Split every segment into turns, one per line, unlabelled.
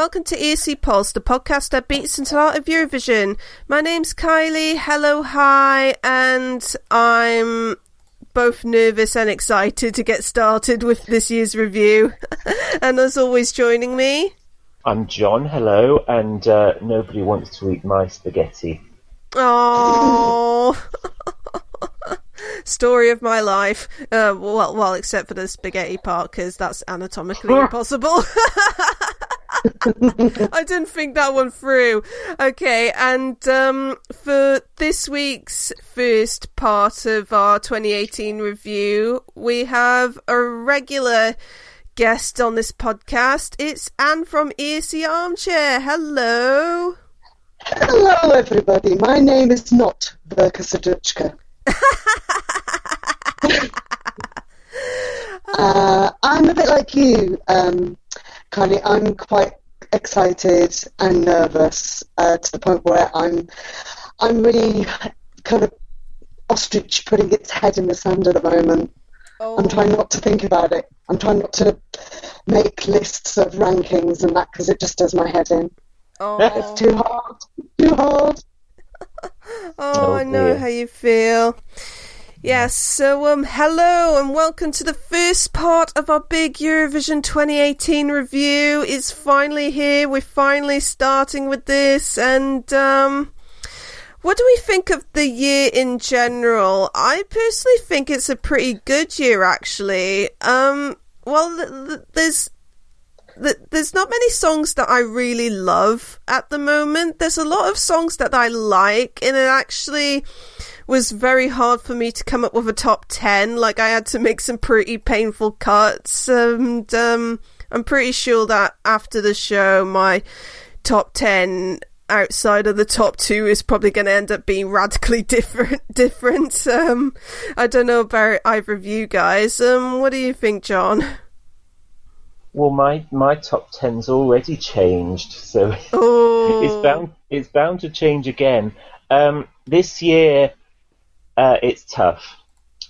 welcome to ESC Pulse, the podcast that beats into the heart of Eurovision. My name's Kylie. Hello, hi, and I'm both nervous and excited to get started with this year's review. and as always, joining me.
I'm John. Hello, and uh, nobody wants to eat my spaghetti.
Oh. Story of my life. Uh, well, well, except for the spaghetti part, because that's anatomically impossible. I didn't think that one through. Okay, and um, for this week's first part of our 2018 review, we have a regular guest on this podcast. It's Ann from ESC Armchair. Hello.
Hello, everybody. My name is not Verka Serduchka. uh, I'm a bit like you, um, Kylie. I'm quite excited and nervous uh, to the point where I'm, I'm really kind of ostrich putting its head in the sand at the moment. Oh. I'm trying not to think about it. I'm trying not to make lists of rankings and that because it just does my head in. Oh. It's too hard. Too hard.
oh, oh, I know how you feel. Yes, so um, hello and welcome to the first part of our big Eurovision 2018 review. It's finally here. We're finally starting with this, and um, what do we think of the year in general? I personally think it's a pretty good year, actually. Um, well, th- th- there's th- there's not many songs that I really love at the moment. There's a lot of songs that I like, and it actually was very hard for me to come up with a top 10. Like, I had to make some pretty painful cuts. And um, I'm pretty sure that after the show, my top 10 outside of the top two is probably going to end up being radically different. Different. Um, I don't know about either of you guys. Um, what do you think, John?
Well, my my top ten's already changed, so oh. it's bound it's bound to change again. Um, this year, uh, it's tough.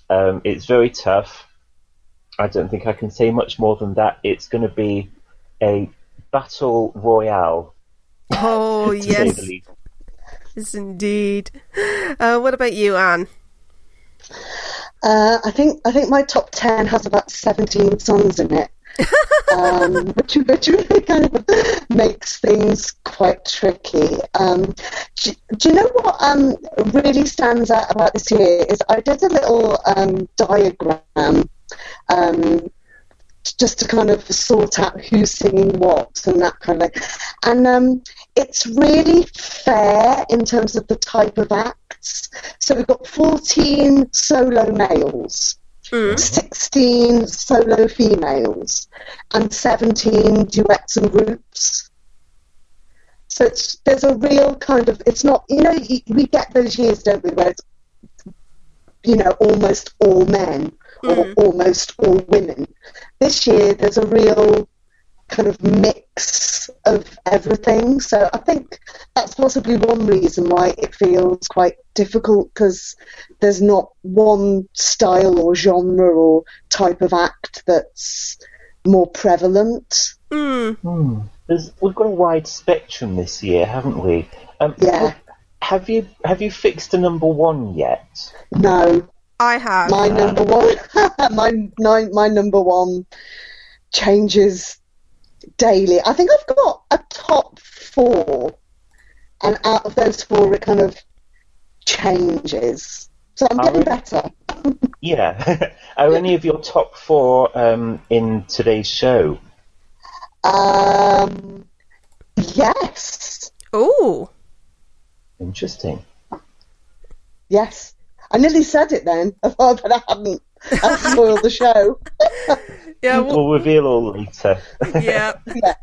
Um, it's very tough. I don't think I can say much more than that. It's going to be a battle royale.
Oh yes, yes indeed. Uh, what about you, Ann?
Uh, I think I think my top ten has about seventeen songs in it um, which, which really kind of makes things quite tricky. Um, do, do, you know what um, really stands out about this year is I did a little um, diagram um, just to kind of sort out who's singing what and that kind of thing. And um, it's really fair in terms of the type of acts. So we've got 14 solo males mm. 16 solo females, and 17 duets and groups. So it's, there's a real kind of, it's not, you know, we get those years, don't we, where it's, you know, almost all men or mm. almost all women. This year, there's a real kind of mix of everything. So I think that's possibly one reason why it feels quite difficult because there's not one style or genre or type of act that's more prevalent.
Mm.
Hmm. we've got a wide spectrum this year, haven't we?
Um, yeah.
Have you have you fixed a number one yet?
No.
I have.
My number one. my, my my number one changes daily. I think I've got a top four, and out of those four, it kind of changes. So I'm getting better.
yeah. Are any of your top four um, in today's show?
Um, yes.
Oh.
Interesting.
Yes. I nearly said it then. I thought that I hadn't. I spoiled the show.
Yeah, we'll, we'll reveal all later.
yeah. yeah.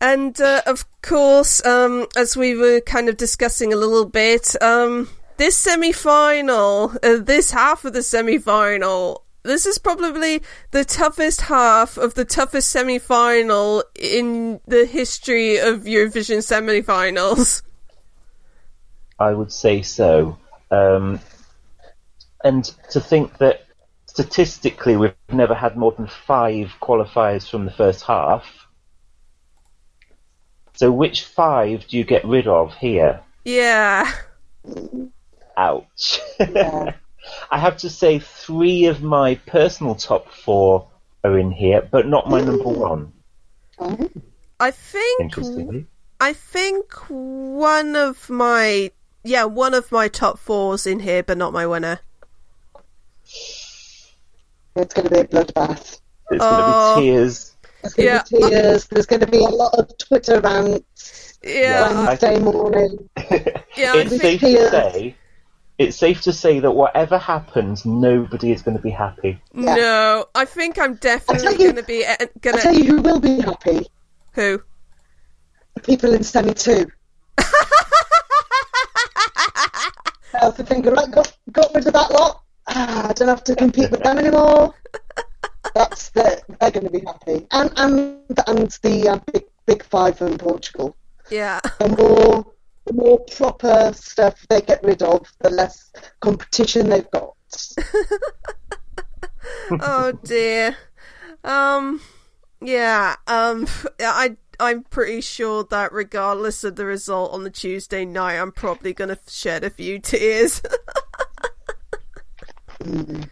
And uh, of course, um, as we were kind of discussing a little bit, um, this semi final, uh, this half of the semi final, this is probably the toughest half of the toughest semi final in the history of Eurovision semi finals.
I would say so. Um, and to think that statistically, we've never had more than five qualifiers from the first half. So which five do you get rid of here?
Yeah.
Ouch. Yeah. I have to say, three of my personal top four are in here, but not my number one.
I think. I think one of my yeah one of my top fours in here, but not my winner.
It's going to be a bloodbath.
It's oh, going to be tears.
There's going yeah. to be tears. There's going to be a lot of Twitter rants. Yeah. Wednesday morning.
yeah,
it's safe to say it's safe to say that whatever happens, nobody is going to be happy.
Yeah. No, I think I'm definitely going to be. Uh, gonna...
I tell you who will be happy.
Who?
The people in Semi 2. How's the finger right? Got, got rid of that lot. Ah, I don't have to compete with them anymore. That's the, they're going to be happy, and and and the uh, big big five from Portugal.
Yeah.
The more the more proper stuff they get rid of, the less competition they've got.
oh dear. Um. Yeah. Um. I. I'm pretty sure that regardless of the result on the Tuesday night, I'm probably going to shed a few tears. mm.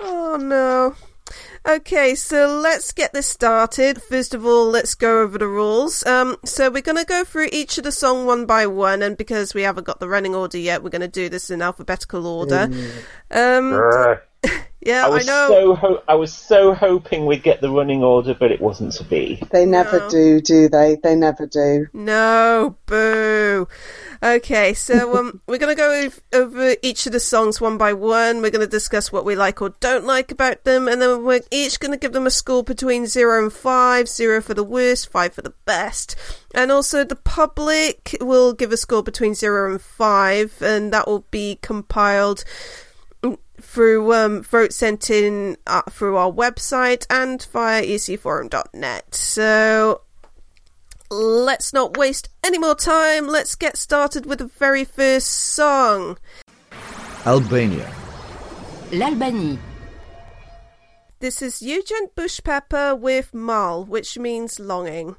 Oh no. Okay, so let's get this started. First of all, let's go over the rules. Um, so we're going to go through each of the song one by one, and because we haven't got the running order yet, we're going to do this in alphabetical order. Um, yeah,
I, was
I know.
So ho- I was so hoping we'd get the running order, but it wasn't to be.
They never no. do, do they? They never do.
No, boo. Okay, so um, we're going to go over each of the songs one by one. We're going to discuss what we like or don't like about them, and then we're each going to give them a score between zero and five. Zero for the worst, five for the best. And also, the public will give a score between zero and five, and that will be compiled through um, vote sent in uh, through our website and via ecforum.net. So let's not waste any more time. Let's get started with the very first song.
Albania.
L'Albanie.
This is Eugent Bushpepa with Mall, which means longing.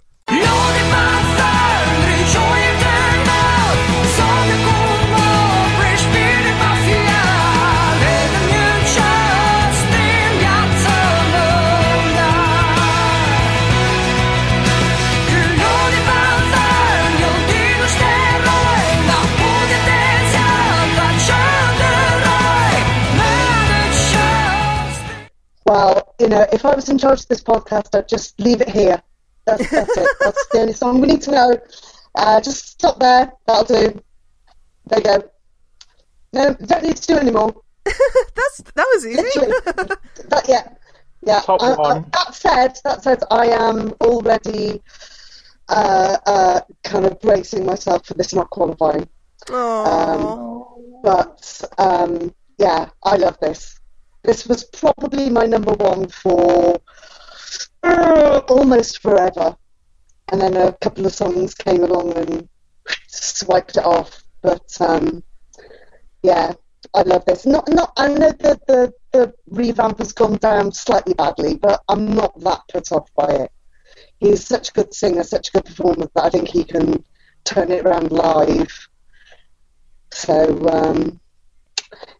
You know, if I was in charge of this podcast, I'd just leave it here. That's, that's it. That's the only song we need to know. Uh, just stop there. That'll do. There you go. No, don't need to do anymore.
That's that was easy.
that, yeah, yeah.
Top I, one.
I, that said, that said, I am already uh, uh, kind of bracing myself for this not qualifying.
Um,
but um, yeah, I love this. This was probably my number one for uh, almost forever. And then a couple of songs came along and swiped it off. But um, yeah, I love this. Not, not. I know that the, the revamp has gone down slightly badly, but I'm not that put off by it. He's such a good singer, such a good performer that I think he can turn it around live. So um,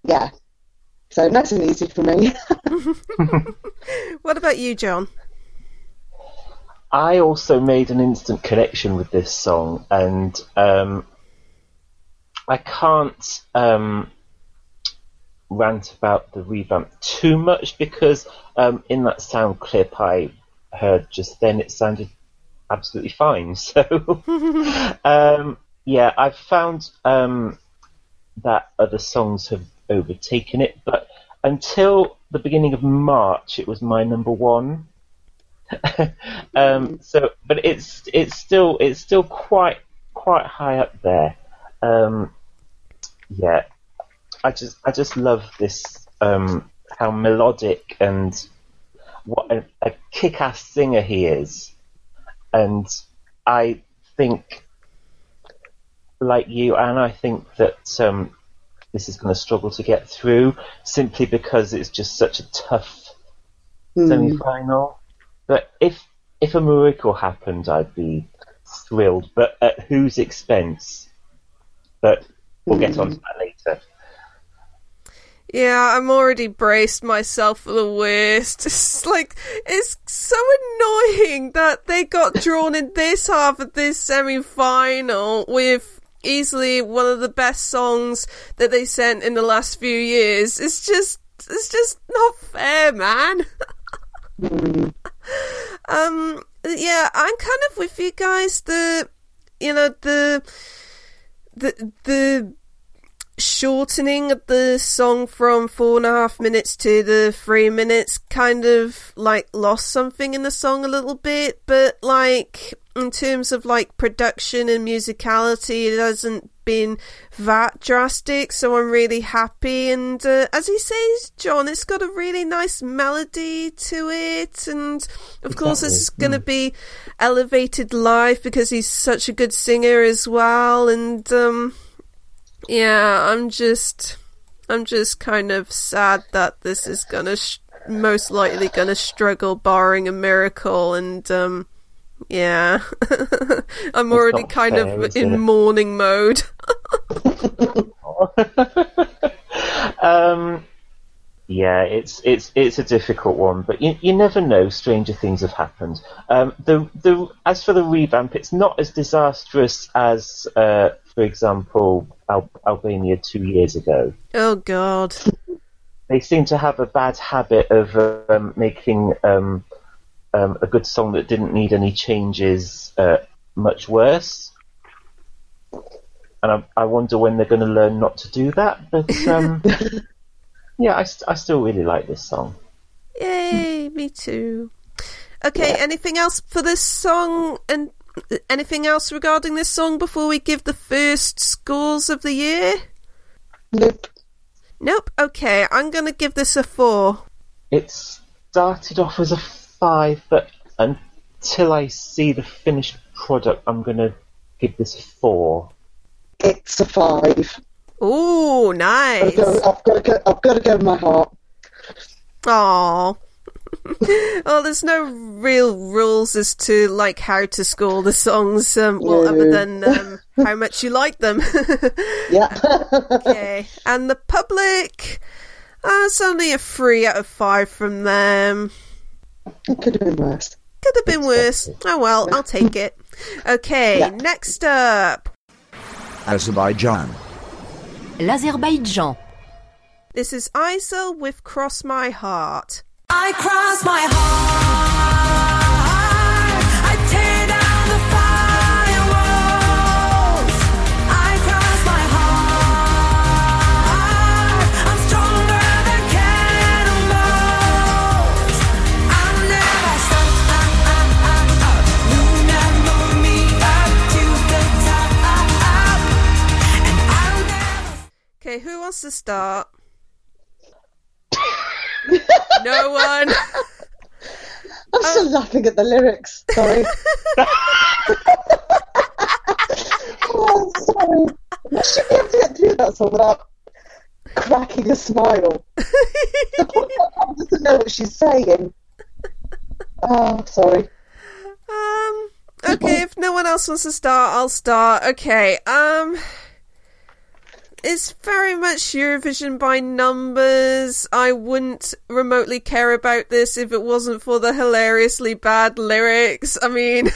yeah, so nice and easy for me.
what about you, John?
I also made an instant connection with this song, and um, I can't um, rant about the revamp too much because um, in that sound clip I heard just then, it sounded absolutely fine. So, um, yeah, I've found um, that other songs have overtaken it, but until the beginning of March, it was my number one. um, so, but it's it's still it's still quite quite high up there. Um, yeah, I just I just love this um, how melodic and what a, a kick-ass singer he is, and I think like you, and I think that um, this is going to struggle to get through simply because it's just such a tough mm. semi-final. But if if a miracle happened, I'd be thrilled, but at whose expense? But we'll get on to that later.
Yeah, I'm already braced myself for the worst. It's like, it's so annoying that they got drawn in this half of this semi final with easily one of the best songs that they sent in the last few years. It's just, it's just not fair, man. um, yeah, I'm kind of with you guys. The, you know, the, the, the, shortening of the song from four and a half minutes to the three minutes kind of like lost something in the song a little bit, but like in terms of like production and musicality, it hasn't been that drastic, so I'm really happy. And uh, as he says, John, it's got a really nice melody to it, and of exactly. course, it's going to be elevated live because he's such a good singer as well, and um, yeah, I'm just, I'm just kind of sad that this is gonna sh- most likely gonna struggle, barring a miracle, and um, yeah, I'm already kind fair, of in it? mourning mode.
um, yeah, it's it's it's a difficult one, but you you never know. Stranger things have happened. Um, the the as for the revamp, it's not as disastrous as, uh, for example, Al- Albania two years ago.
Oh God!
They seem to have a bad habit of um, making um, um, a good song that didn't need any changes uh, much worse. And I, I wonder when they're going to learn not to do that. But um, yeah, I, I still really like this song.
Yay, me too. Okay, yeah. anything else for this song and anything else regarding this song before we give the first scores of the year?
Nope.
Nope. Okay, I'm going to give this a four.
It started off as a five, but until I see the finished product, I'm going to give this a four.
It's a five.
Ooh, nice.
I've got, to go, I've got to go my heart.
Aww. well, there's no real rules as to like how to score the songs. Um, well, yeah. other than um, how much you like them.
yeah.
okay, and the public. Uh, it's only a three out of five from them.
It could have been worse.
Could have been worse. Oh well, I'll take it. Okay, yeah. next up.
Azerbaijan.
L'Azerbaïdjan.
This is Aisel with Cross My Heart.
I cross my heart.
Okay, who wants to start? no one.
I'm still uh, laughing at the lyrics. Sorry. oh, sorry. I should be able to get through that song without cracking a smile. I doesn't know what she's saying. Oh, sorry.
Um. Okay, if no one else wants to start, I'll start. Okay. Um it's very much Eurovision by numbers. I wouldn't remotely care about this if it wasn't for the hilariously bad lyrics. I mean,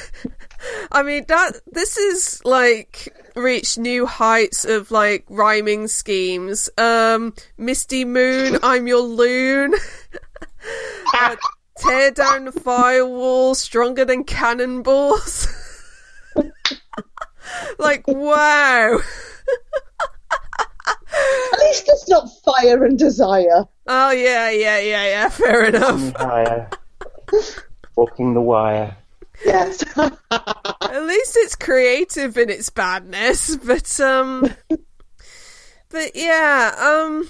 I mean that this is like reached new heights of like rhyming schemes. Um, Misty Moon, I'm your loon. uh, tear down the firewall, stronger than cannonballs. like wow.
At least it's not fire and desire.
Oh yeah, yeah, yeah, yeah. Fair enough.
Wire. Walking the wire.
Yes.
At least it's creative in its badness, but um, but yeah, um.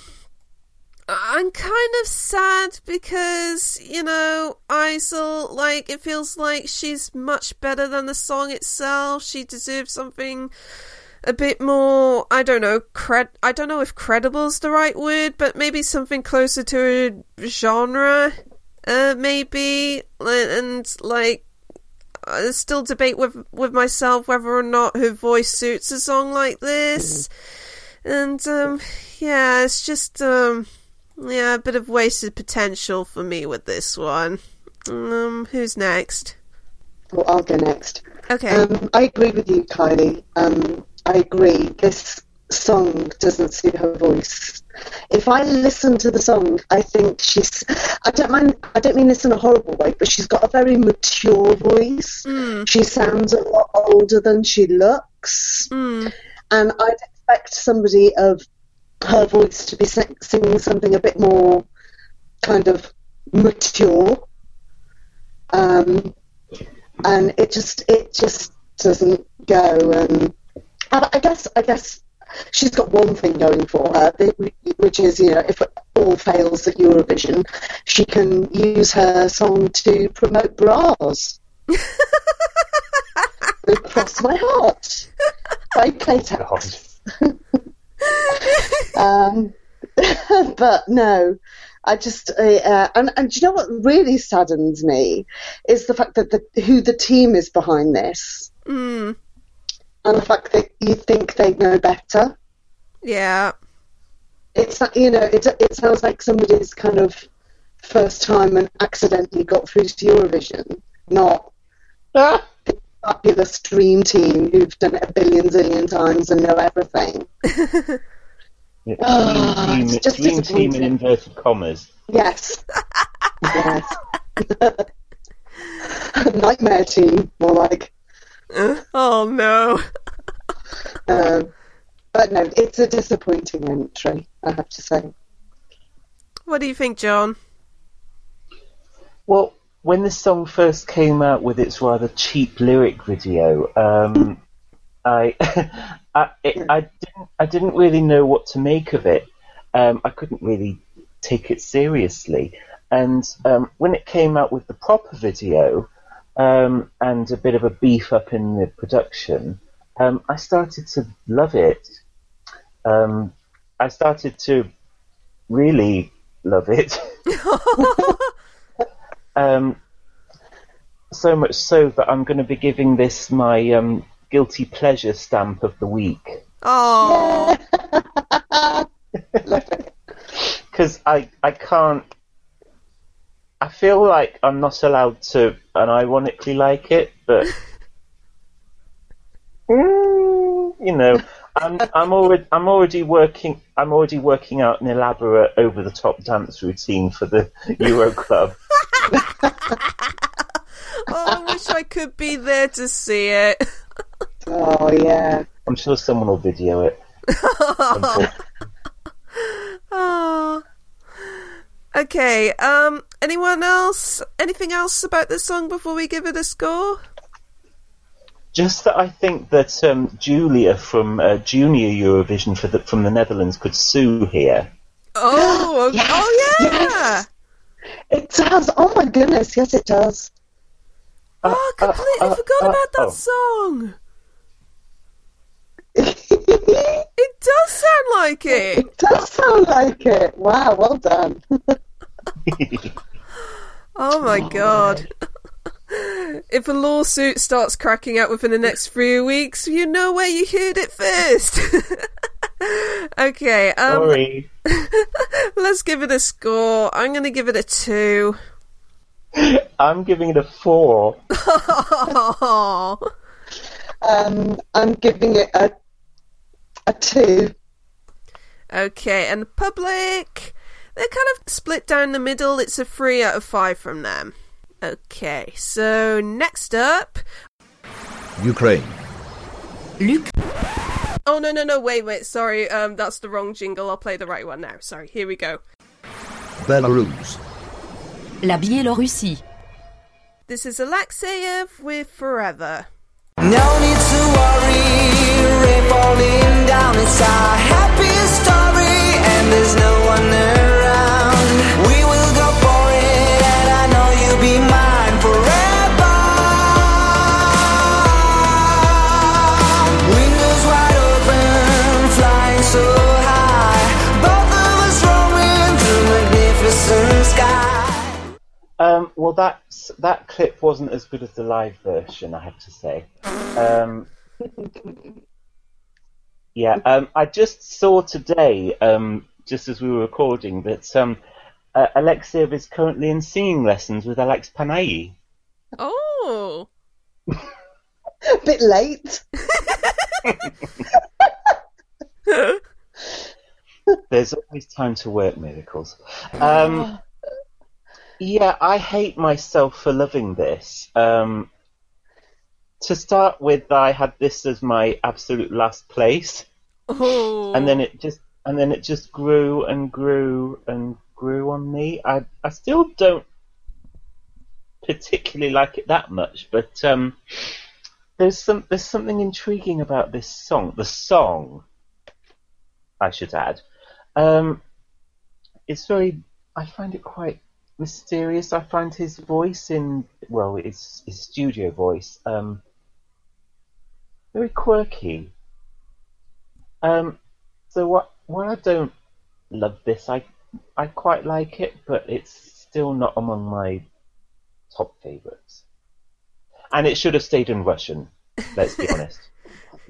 I'm kind of sad because, you know, Aisel, like, it feels like she's much better than the song itself. She deserves something a bit more I don't know cred I don't know if credible is the right word, but maybe something closer to a genre, uh, maybe and like I still debate with with myself whether or not her voice suits a song like this. And um, yeah, it's just um, yeah, a bit of wasted potential for me with this one. Um, who's next?
Well, I'll go next.
Okay.
Um, I agree with you, Kylie. Um, I agree. This song doesn't suit her voice. If I listen to the song, I think she's. I don't mind. I don't mean this in a horrible way, but she's got a very mature voice.
Mm.
She sounds a lot older than she looks,
Mm.
and I'd expect somebody of her voice to be singing something a bit more kind of mature. Um, and it just it just doesn't go. And and I guess I guess she's got one thing going for her, which is you know if it all fails at Eurovision, she can use her song to promote bras. Cross my heart. By Playtex. um, but no, I just uh, uh, and and do you know what really saddens me is the fact that the who the team is behind this,
Mm.
And the fact that you think they know better.
Yeah.
It's not- you know it it sounds like somebody's kind of first time and accidentally got through to Eurovision, not
Ah!
the fabulous dream team who've done it a billion zillion times and know everything.
Yeah,
Ah,
dream
it's
team,
just
dream team in inverted commas.
Yes. yes. Nightmare team, more like.
Oh no.
Um, but no, it's a disappointing entry, I have to say.
What do you think, John?
Well, when this song first came out with its rather cheap lyric video, um, I, I, it, I didn't, I didn't really know what to make of it. Um, I couldn't really take it seriously, and um, when it came out with the proper video um, and a bit of a beef up in the production, um, I started to love it. Um, I started to really love it. um, so much so that I'm going to be giving this my um, guilty pleasure stamp of the week
Oh.
because I I can't. I feel like I'm not allowed to unironically like it, but Mm, you know, I'm I'm already I'm already working I'm already working out an elaborate over the top dance routine for the Euro Club.
oh, I wish I could be there to see it.
Oh, yeah.
I'm sure someone will video it.
Oh. Okay, um, anyone else? Anything else about this song before we give it a score?
Just that I think that um, Julia from uh, Junior Eurovision for the, from the Netherlands could sue here.
Oh, okay.
Yes,
oh yeah!
yes. It does. Oh, my goodness. Yes, it does.
Oh, I completely
uh, uh,
forgot
uh,
about that
oh.
song. It does sound like it.
It does sound like it. Wow, well done.
Oh my god. If a lawsuit starts cracking out within the next few weeks, you know where you heard it first. okay, um,
Sorry.
let's give it a score. I'm going to give it a two.
I'm giving it a four.
Um, I'm giving it a a two.
okay, and the public, they're kind of split down the middle. It's a three out of five from them. Okay, so next up.
Ukraine,
Luc,
Oh no no no! Wait wait! Sorry, um, that's the wrong jingle. I'll play the right one now. Sorry. Here we go.
Belarus,
la Biélorussie,
This is Alekseev with Forever.
No need to worry, rain falling down. It's our happy story, and there's no one around. We will go for it, and I know you'll be mine forever. Windows wide open, flying so high. Both of us roaming through magnificent sky.
Well, that that clip wasn't as good as the live version, I have to say. Um, yeah, um, I just saw today, um, just as we were recording, that um, uh, Alekseev is currently in singing lessons with Alex Panayi.
Oh.
A bit late.
There's always time to work miracles. Um, yeah, I hate myself for loving this. Um, to start with, I had this as my absolute last place,
Oh.
and then it just and then it just grew and grew and grew on me. I I still don't particularly like it that much, but um, there's some there's something intriguing about this song. The song, I should add, um, it's very. I find it quite mysterious. I find his voice in well, his his studio voice um, very quirky. Um, so what? While I don't love this, I I quite like it, but it's still not among my top favorites. And it should have stayed in Russian. Let's be honest.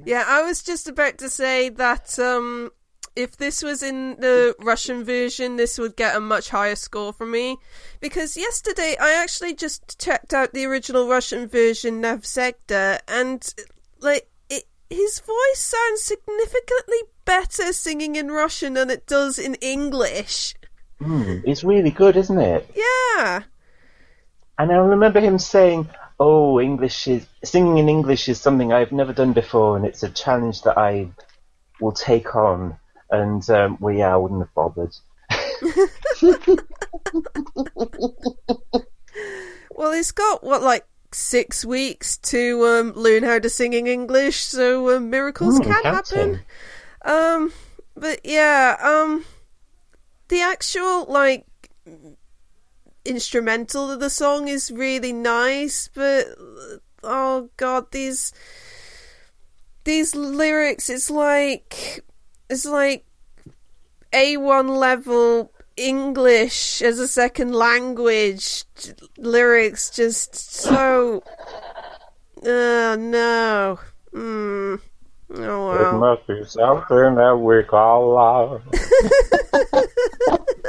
Yeah, I was just about to say that um, if this was in the Russian version, this would get a much higher score from me. Because yesterday I actually just checked out the original Russian version, Navsegda, and like it, his voice sounds significantly better singing in Russian than it does in English.
Mm, it's really good, isn't it?
Yeah.
And I remember him saying, "Oh, English is singing in English is something I've never done before, and it's a challenge that I will take on." And um, well, yeah, I wouldn't have bothered.
Well, he's got what like six weeks to um, learn how to sing in English, so um, miracles
Mm,
can
count
happen. Um, but yeah, um, the actual like instrumental of the song is really nice, but oh god, these these lyrics, it's like it's like A one level English as a second language j- lyrics, just so. Oh no. Mm. Oh wow.
must be something that we call love.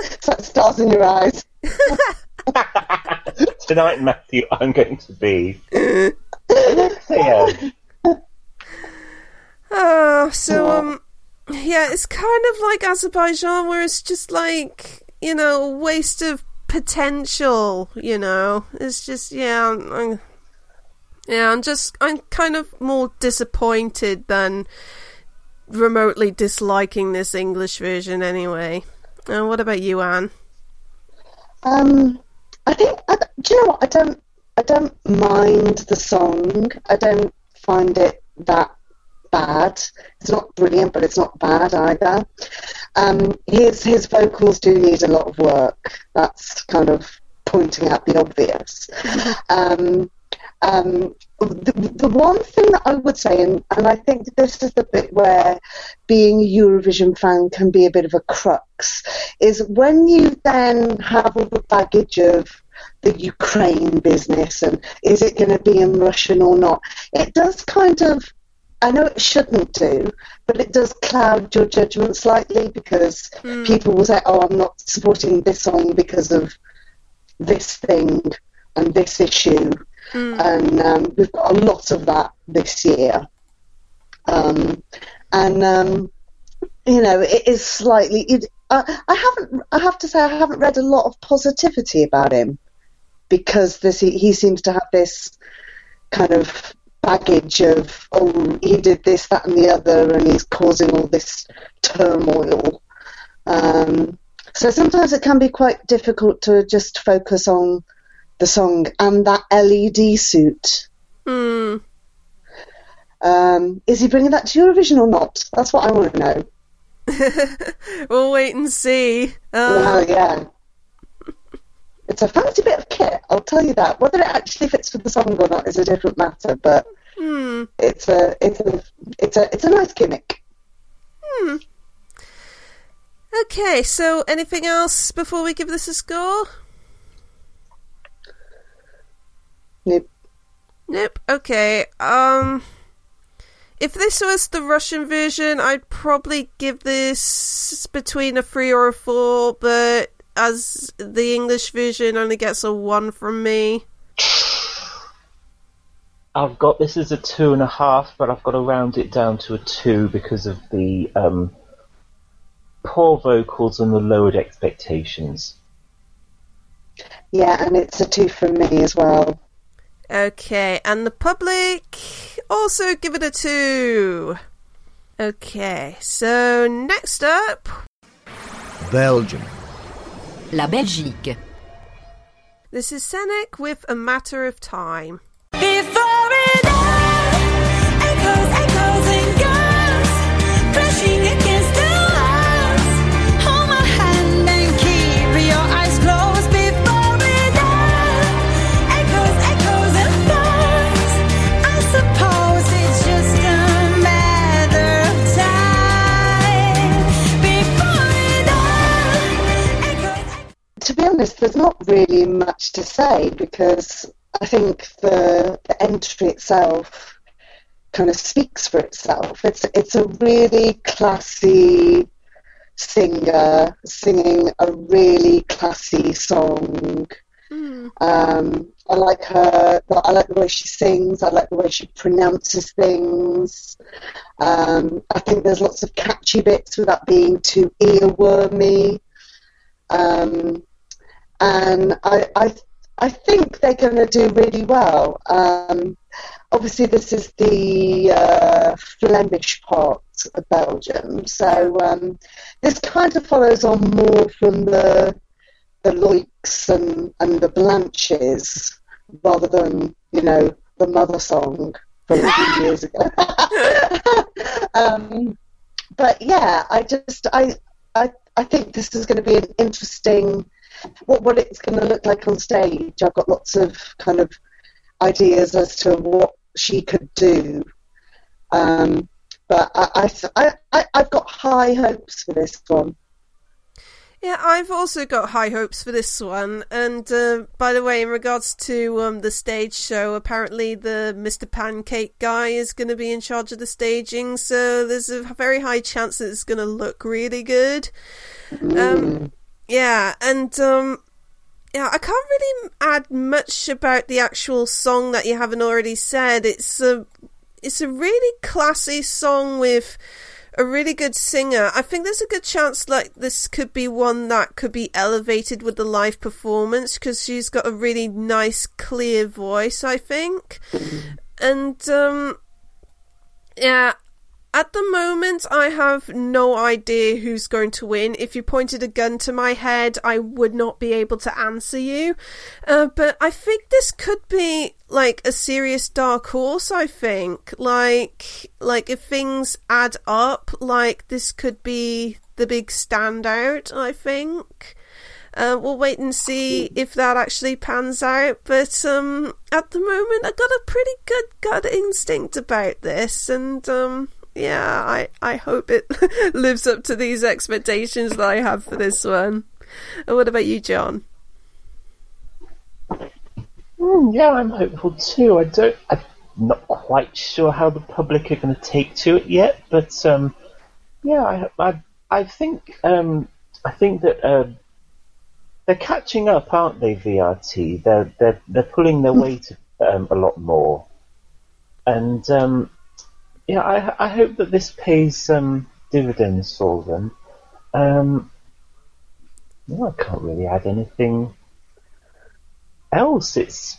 It's like stars in your eyes.
Tonight, Matthew, I'm going to be. yeah.
Oh, so um, yeah, it's kind of like Azerbaijan, where it's just like you know, waste of potential. You know, it's just yeah, I'm, I'm, yeah, I'm just I'm kind of more disappointed than remotely disliking this English version. Anyway, uh, what about you, Ann?
Um, I think. I, do you know what? I don't. I don't mind the song. I don't find it that bad. It's not brilliant, but it's not bad either. Um, his his vocals do need a lot of work. That's kind of pointing out the obvious. um, um, the, the one thing that I would say, and, and I think this is the bit where being a Eurovision fan can be a bit of a crux, is when you then have all the baggage of the Ukraine business and is it going to be in Russian or not, it does kind of I know it shouldn't do, but it does cloud your judgment slightly because people will say, "Oh, I'm not supporting this song because of this thing and this issue," and um, we've got a lot of that this year. Um, and um, you know, it is slightly. It, I, I haven't. I have to say, I haven't read a lot of positivity about him because this he, he seems to have this kind of baggage of oh he did this that and the other and he's causing all this turmoil. Um, so sometimes it can be quite difficult to just focus on the song and that led suit.
Hmm.
um, is he bringing that to eurovision or not? That's what i want to know.
We'll wait and see. Uh,
well yeah it's a fancy bit of kit i'll tell you that whether it actually fits with the song or not is a different matter but
hmm.
it's a it's a it's a it's a nice gimmick Hmm.
Okay, so anything else before we give this a score?
Nope.
Nope. Okay. Um, if this was the Russian version, I'd probably give this between a three or a four, but as the English version only gets a one from me.
I've got this as a two and a half, but I've got to round it down to a two because of the um, poor vocals and the lowered expectations.
Yeah, and it's a two from me as well.
Okay, and the public also give it a two. Okay, so next up,
Belgium.
La Belgique.
this is Sennek with A Matter of Time.
Before
honest, there's not really much to say because I think the, the entry itself kind of speaks for itself. It's it's a really classy singer singing a really classy song. Um, I like her. I like the way she sings. I like the way she pronounces things. Um, I think there's lots of catchy bits without being too earwormy. Um, and I, I, I think they're going to do really well. Um, obviously, this is the uh, Flemish part of Belgium, so um, this kind of follows on more from the the Loics and, and the Blanches rather than you know the mother song from a few years ago. um, but yeah, I just I I I think this is going to be an interesting what what it's going to look like on stage. I've got lots of kind of ideas as to what she could do. Um, but I, I, I, I've got high hopes for this one.
Yeah, I've also got high hopes for this one. And uh, by the way, in regards to um, the stage show, apparently the Mr. Pancake guy is going to be in charge of the staging, so there's a very high chance that it's going to look really good. Um, yeah, and um, yeah, I can't really add much about the actual song that you haven't already said. It's a it's a really classy song with a really good singer. I think there's a good chance like this could be one that could be elevated with the live performance because she's got a really nice, clear voice. I think, and um, yeah. At the moment, I have no idea who's going to win. If you pointed a gun to my head, I would not be able to answer you. Uh, but I think this could be like a serious dark horse. I think, like, like if things add up, like this could be the big standout. I think. Uh, we'll wait and see if that actually pans out. But um, at the moment, I got a pretty good gut instinct about this, and um, yeah, I, I hope it lives up to these expectations that I have for this one. And what about you, John?
Mm, yeah, I'm hopeful too. I don't. I'm not quite sure how the public are going to take to it yet, but um, yeah, I, I, I think um, I think that uh, they're catching up, aren't they? VRT. They're they're they're pulling their weight um, a lot more, and um, yeah, I I hope that this pays some dividends for them. Um, well, I can't really add anything else. It's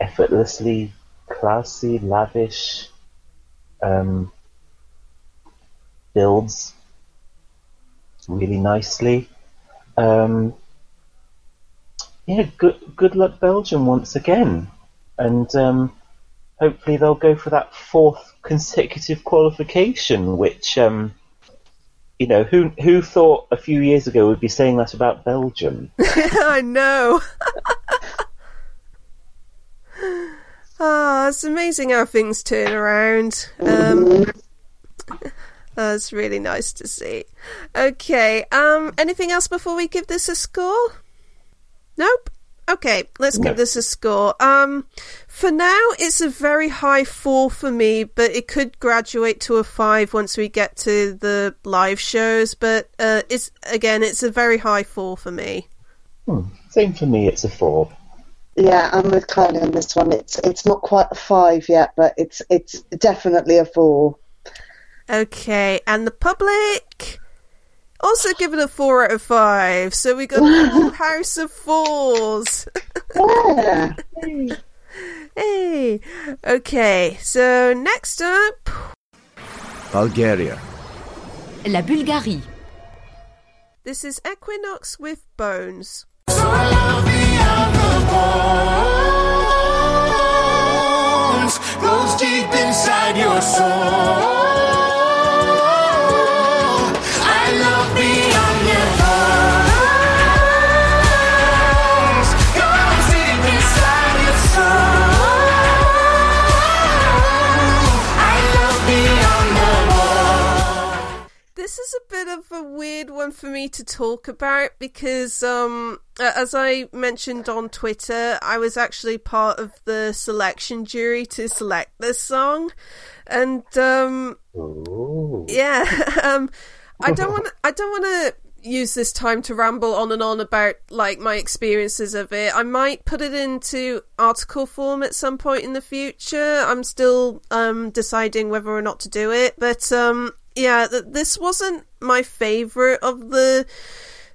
effortlessly classy, lavish, um, builds really nicely. Um, yeah, good good luck Belgium once again, and um, hopefully they'll go for that fourth consecutive qualification, which. Um, you know, who who thought a few years ago would be saying that about Belgium?
I know. Ah, it's amazing how things turn around. Um, that's really nice to see. Okay, um, anything else before we give this a score? Nope. Okay, let's give this a score. Um, for now, it's a very high four for me, but it could graduate to a five once we get to the live shows. But uh, it's again, it's a very high four for me.
Hmm. Same for me. It's a four.
Yeah, I'm with Kylie on this one. It's it's not quite a five yet, but it's it's definitely a four.
Okay, and the public also give it a four out of five. So we got a whole house of fours.
Yeah.
hey. Okay, so next up.
Bulgaria.
La Bulgarie.
This is Equinox with Bones.
Goes deep inside
This is a bit of a weird one for me to talk about because, um, as I mentioned on Twitter, I was actually part of the selection jury to select this song, and um,
Ooh.
yeah, um, I don't want I don't want to use this time to ramble on and on about like my experiences of it. I might put it into article form at some point in the future. I'm still um, deciding whether or not to do it, but um, yeah, th- this wasn't my favorite of the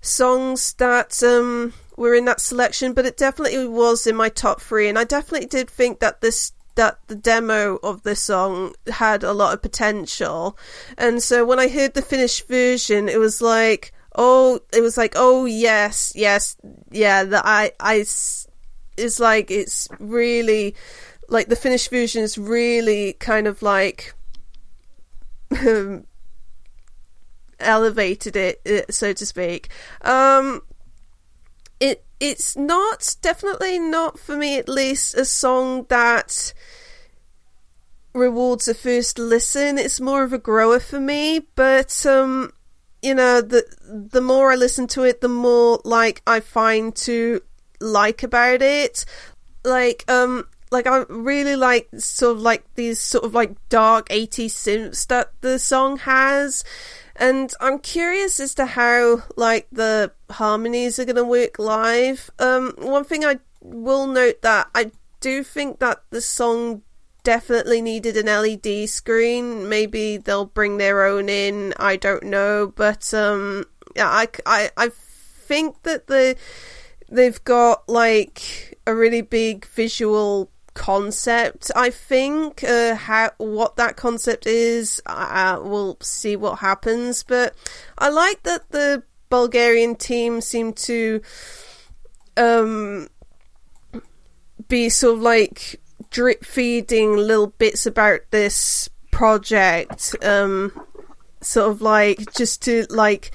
songs that um, were in that selection, but it definitely was in my top three, and I definitely did think that this that the demo of this song had a lot of potential, and so when I heard the finished version, it was like, oh, it was like, oh yes, yes, yeah, that I I s- it's like it's really like the finished version is really kind of like um, elevated it, uh, so to speak. Um, it it's not definitely not for me at least a song that rewards a first listen. It's more of a grower for me, but um, you know the the more I listen to it, the more like I find to like about it. Like um like I really like sort of like these sort of like dark 80s synths that the song has. And I'm curious as to how like the harmonies are going to work live. Um, one thing I will note that I do think that the song definitely needed an LED screen. Maybe they'll bring their own in. I don't know, but um, I, I, I think that the they've got like a really big visual concept. I think uh how what that concept is uh, we'll see what happens but i like that the bulgarian team seem to um be sort of like drip feeding little bits about this project um sort of like just to like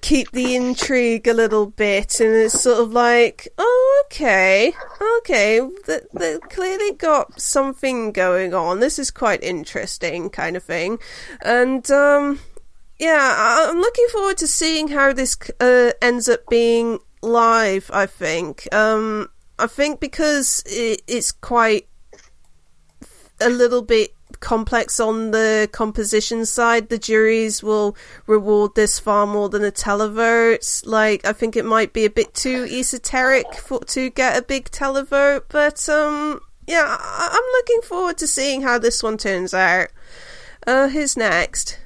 keep the intrigue a little bit and it's sort of like oh okay okay they, they clearly got something going on. This is quite interesting kind of thing. And um yeah i'm looking forward to seeing how this uh, ends up being live i think. Um i think because it, it's quite a little bit complex on the composition side. The juries will reward this far more than a televote. Like, I think it might be a bit too esoteric for to get a big televote, but um, yeah, I- I'm looking forward to seeing how this one turns out. Uh, who's next?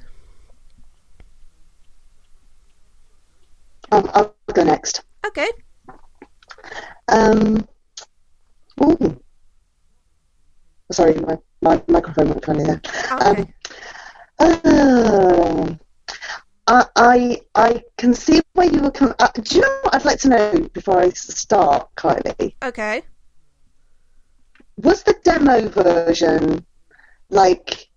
Um, I'll go next.
Okay.
Um, ooh. Sorry, my, my microphone went funny there.
Okay.
Um, uh, I, I I can see where you were coming. Uh, do you know what I'd like to know before I start, Kylie?
Okay.
Was the demo version like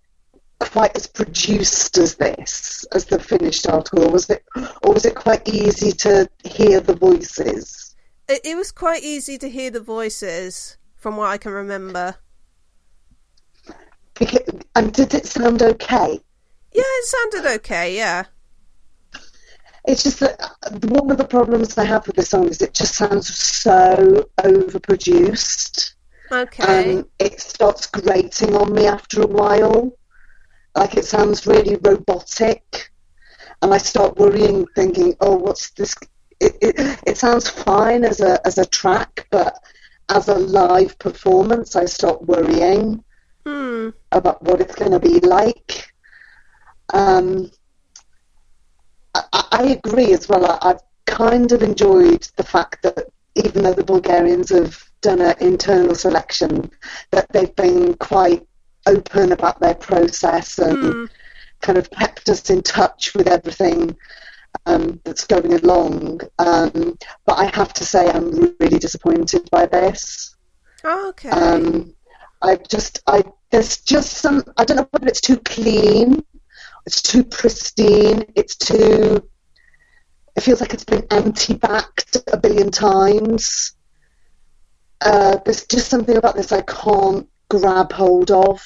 quite as produced as this, as the finished article, or was it, or was it quite easy to hear the voices?
It, it was quite easy to hear the voices, from what I can remember.
Because, and did it sound okay?
Yeah, it sounded okay, yeah.
it's just that one of the problems I have with this song is it just sounds so overproduced.
Okay.
Um, it starts grating on me after a while. Like it sounds really robotic. And I start worrying, thinking, oh, what's this? It, it, it sounds fine as a, as a track, but as a live performance, I start worrying
Hmm.
about what it's going to be like. Um, I, I agree as well. I, I've kind of enjoyed the fact that even though the Bulgarians have done an internal selection, that they've been quite open about their process and
Hmm.
kind of kept us in touch with everything um, that's going along. Um, but I have to say, I'm really disappointed by this.
Okay.
Um, I just, I there's just some. I don't know whether it's too clean, it's too pristine, it's too. It feels like it's been anti-backed a billion times. Uh, there's just something about this I can't grab hold of.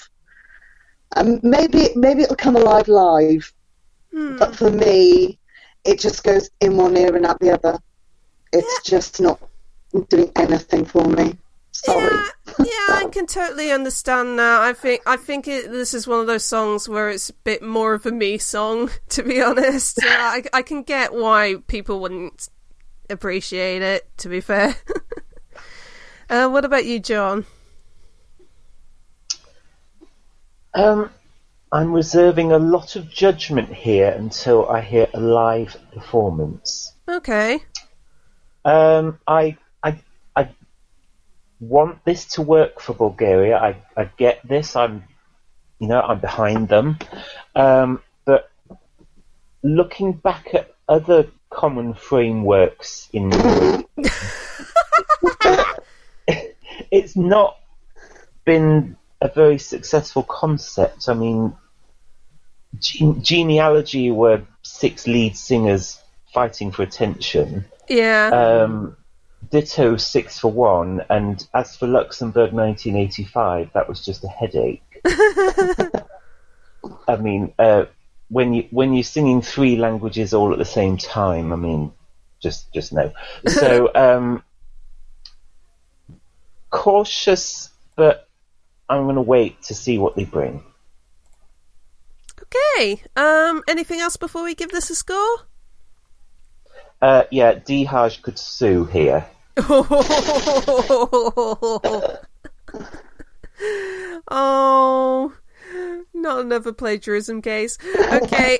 Um, maybe, maybe it'll come alive live,
Hmm.
but for me, it just goes in one ear and out the other. It's just not doing anything for me. Sorry.
Yeah, yeah, I can totally understand that. I think I think it, this is one of those songs where it's a bit more of a me song, to be honest. Uh, I, I can get why people wouldn't appreciate it. To be fair, uh, what about you, John?
Um, I'm reserving a lot of judgment here until I hear a live performance.
Okay,
Um, I, I, I want this to work for Bulgaria. I, I get this. I'm, you know, I'm behind them. Um, but looking back at other common frameworks in it's not been a very successful concept. I mean, gene- genealogy were six lead singers fighting for attention.
yeah,
Um, Ditto six for one, and as for Luxembourg 1985, that was just a headache. I mean, uh, when you when you're singing three languages all at the same time, I mean, just just no. So um, cautious, but I'm going to wait to see what they bring.
okay. Um, anything else before we give this a score?
Uh, yeah, Dihaj could sue here.
oh, not another plagiarism case. Okay.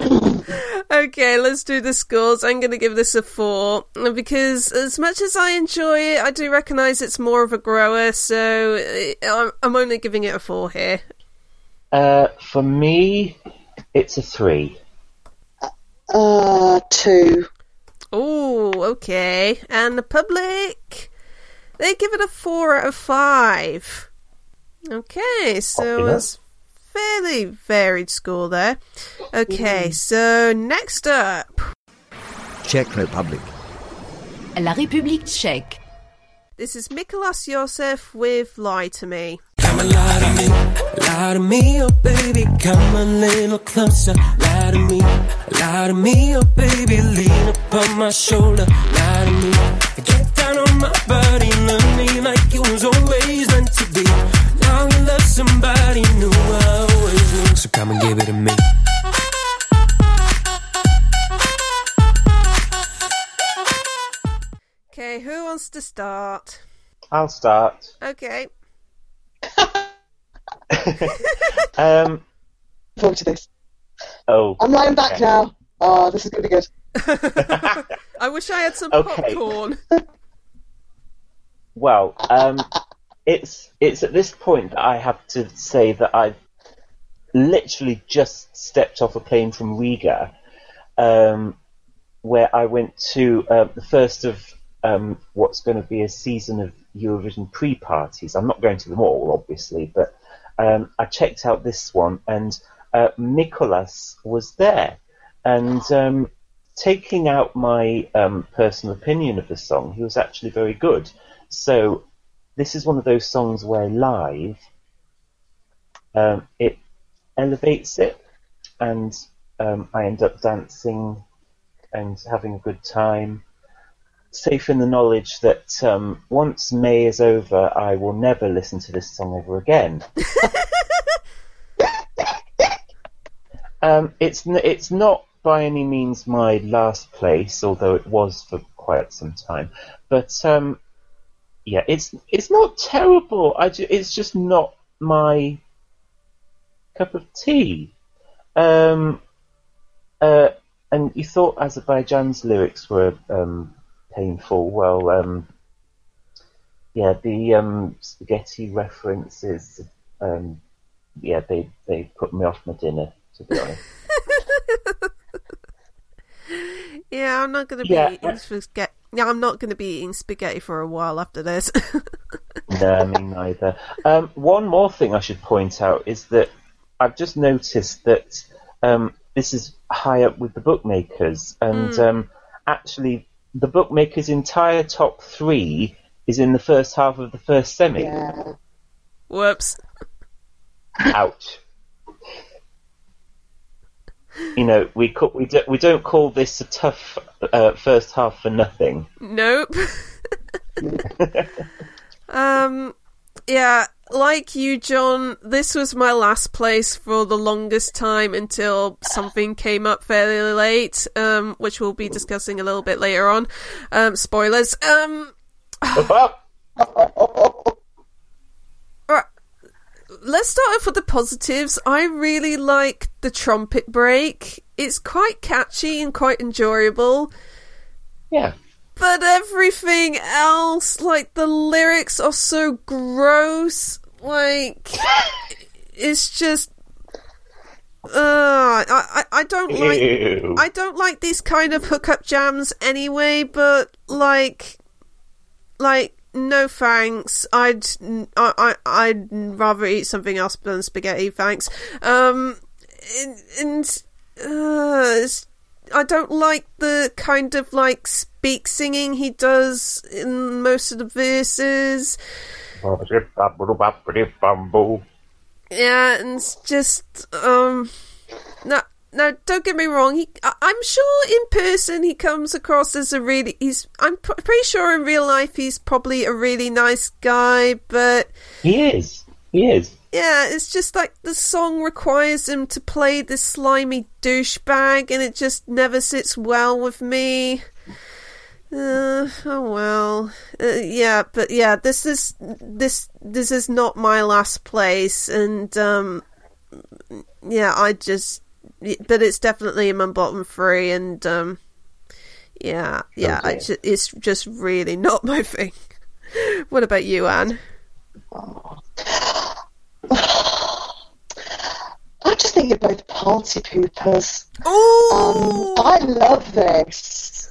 okay, let's do the scores. I'm going to give this a four because, as much as I enjoy it, I do recognise it's more of a grower, so uh, I'm- I'm only giving it a four here.
Uh, for me, it's a three.
Uh, two.
Oh, okay. And the public, they give it a four out of five. Okay, so
Popular.
it's fairly varied score there. Okay, so next up,
Czech Republic.
La République tchèque.
this is Mikolas Josef with "Lie to Me."
Come and lie to me, lie to me, oh baby, come a little closer. Lie to me, lie to me, oh baby, lean upon my shoulder. Lie to me, get down on my body, love me like it was always meant to be. Now you love somebody new, I always knew. So come and give it to me.
Okay, who wants to start?
I'll start.
Okay,
Um,
Forward to this.
oh,
I'm lying back
Okay.
now. Oh, this is going to be good.
I wish I had some
Okay.
popcorn.
well, um, it's it's at this point that I have to say that I've literally just stepped off a plane from Riga, um, where I went to uh, the first of um, what's going to be a season of Eurovision pre-parties. I'm not going to them all, obviously, but um, I checked out this one, and uh, Nicholas was there, and um, taking out my um, personal opinion of the song, he was actually very good. So this is one of those songs where live um, it elevates it, and um, I end up dancing and having a good time. Safe in the knowledge that um, once May is over, I will never listen to this song ever again. um, it's it's not by any means my last place, although it was for quite some time. But um, yeah, it's it's not terrible. I ju- it's just not my cup of tea. Um, uh, and you thought Azerbaijan's lyrics were um, painful. Well, um, yeah, the um, spaghetti references, um, yeah, they they put me off my dinner. To be honest.
Yeah, I'm not going to be
Yeah,
eating
uh,
spaghetti. Yeah, I'm not going to be eating spaghetti for a while after this.
no, me neither. Um, one more thing I should point out is that I've just noticed that um, this is high up with the bookmakers, and um, actually, the bookmakers' entire top three is in the first half of the first semi.
Yeah.
Whoops.
Ouch. You know, we co- we do, we don't call this a tough uh, first half for nothing.
Nope. um, yeah, like you, John, this was my last place for the longest time until something came up fairly late, um, which we'll be discussing a little bit later on. Um, spoilers. Um, right. Let's start off with the positives. I really like the trumpet break. It's quite catchy and quite enjoyable.
yeah.
But everything else, like the lyrics are so gross. Like it's just uh I, I, I don't like
Ew.
I don't like these kind of hookup jams anyway, but like like no thanks. I'd I, I I'd rather eat something else than spaghetti, thanks. Um and, and uh, I don't like the kind of like speak singing he does in most of the verses. Yeah, and it's just um no no don't get me wrong he I- I'm sure in person he comes across as a really he's I'm pr- pretty sure in real life he's probably a really nice guy but
He is. He is.
yeah, it's just like the song requires him to play this slimy douchebag, and it just never sits well with me. Uh, oh well, uh, yeah, but yeah, this is this this is not my last place, and um, yeah, I just, but it's definitely in my bottom three, and um, yeah, yeah, I
Okay.
ju- it's just really not my thing. What about you, Anne?
I just think you're both party poopers.
Oh,
Um, I love this.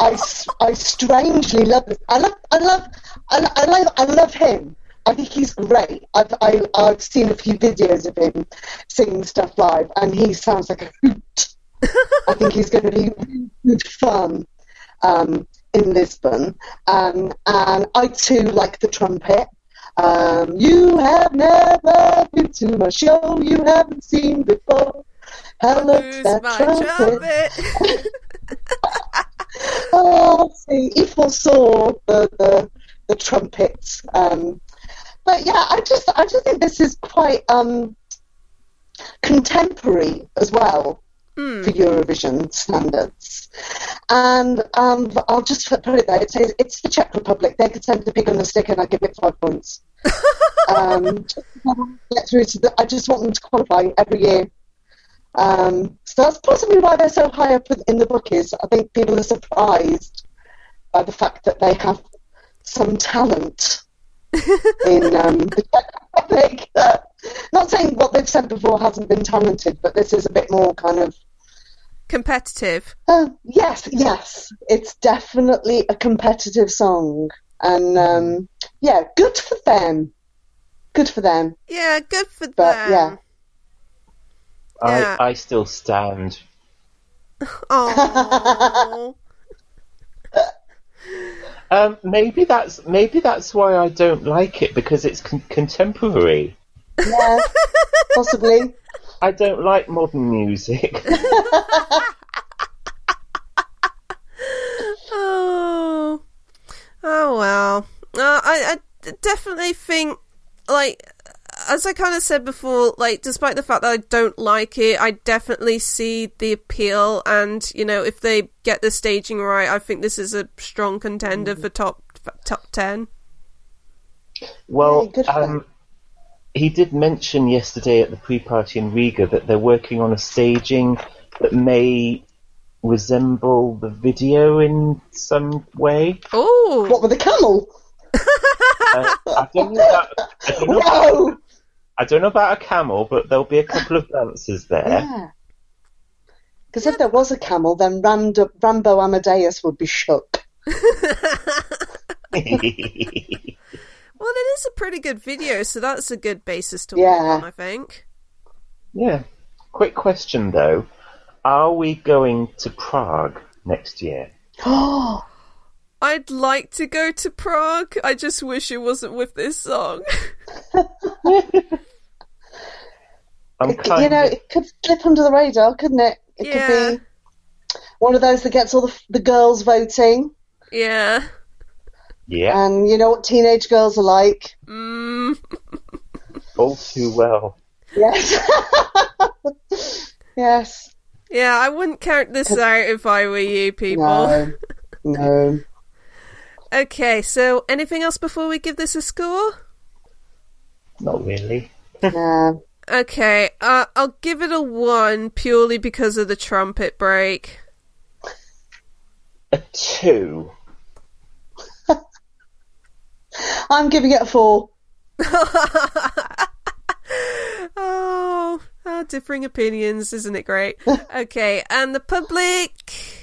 I, I strangely love this. I love I love I, I love I love him. I think he's great. I've I, I've seen a few videos of him singing stuff live, and he sounds like a hoot. I think he's going to be good fun um, in Lisbon. Um, and I too like the trumpet. Um, you have never been to my show you haven't seen before. Hello, that
my
trumpet.
trumpet?
Oh, see, he foresaw the the, the trumpets. Um, but yeah, I just I just think this is quite um, contemporary as well
Hmm.
for Eurovision standards. And um, I'll just put it there. It says it's the Czech Republic. They could send the pig on the stick, and I give it five points. um, get through to the, I just want them to qualify every year. Um, so that's possibly why they're so high up in the bookies. I think people are surprised by the fact that they have some talent in um, the Czech Republic. Uh, not saying what they've said before hasn't been talented, but this is a bit more kind of
Competitive.
uh, yes, yes. It's definitely a competitive song, and um, yeah, good for them. Good for them.
Yeah, good for
But,
them.
yeah.
Yeah.
I, I still stand.
Oh,
Um, maybe that's maybe that's why I don't like it because it's con- contemporary.
Yeah, possibly.
I don't like modern music.
oh, oh well. Uh, I, I definitely think, like, as I kind of said before, like, despite the fact that I don't like it, I definitely see the appeal. And you know, if they get the staging right, I think this is a strong contender for top top ten.
Well,
Yeah,
um, he did mention yesterday at the pre-party in Riga that they're working on a staging that may resemble the video in some way.
Oh,
What with the camel?
Uh, I don't know. About, I, don't know
Whoa!
I don't know about a camel, but there'll be a couple of dancers there.
Yeah. Because if there was a camel, then Rambo, Rambo Amadeus would be shook.
well, it is a pretty good video, so that's a good basis to work
Yeah.
on, I think.
yeah. Quick question though: Are we going to Prague next year?
Oh,
I'd like to go to Prague. I just wish it wasn't with this song.
I'm
you know,
of,
it could slip under the radar, couldn't it? It
Yeah.
could be one of those that gets all the, the girls voting.
yeah.
yeah,
And you know what teenage girls are like.
Mm.
all too well.
Yes. yes.
Yeah, I wouldn't count this out if I were you people.
No. No.
Okay, so anything else before we give this a score?
Not really.
No.
Okay, uh, I'll give it a one purely because of the trumpet break.
A two.
I'm giving it a four.
Oh, differing opinions, isn't it great? okay, and the public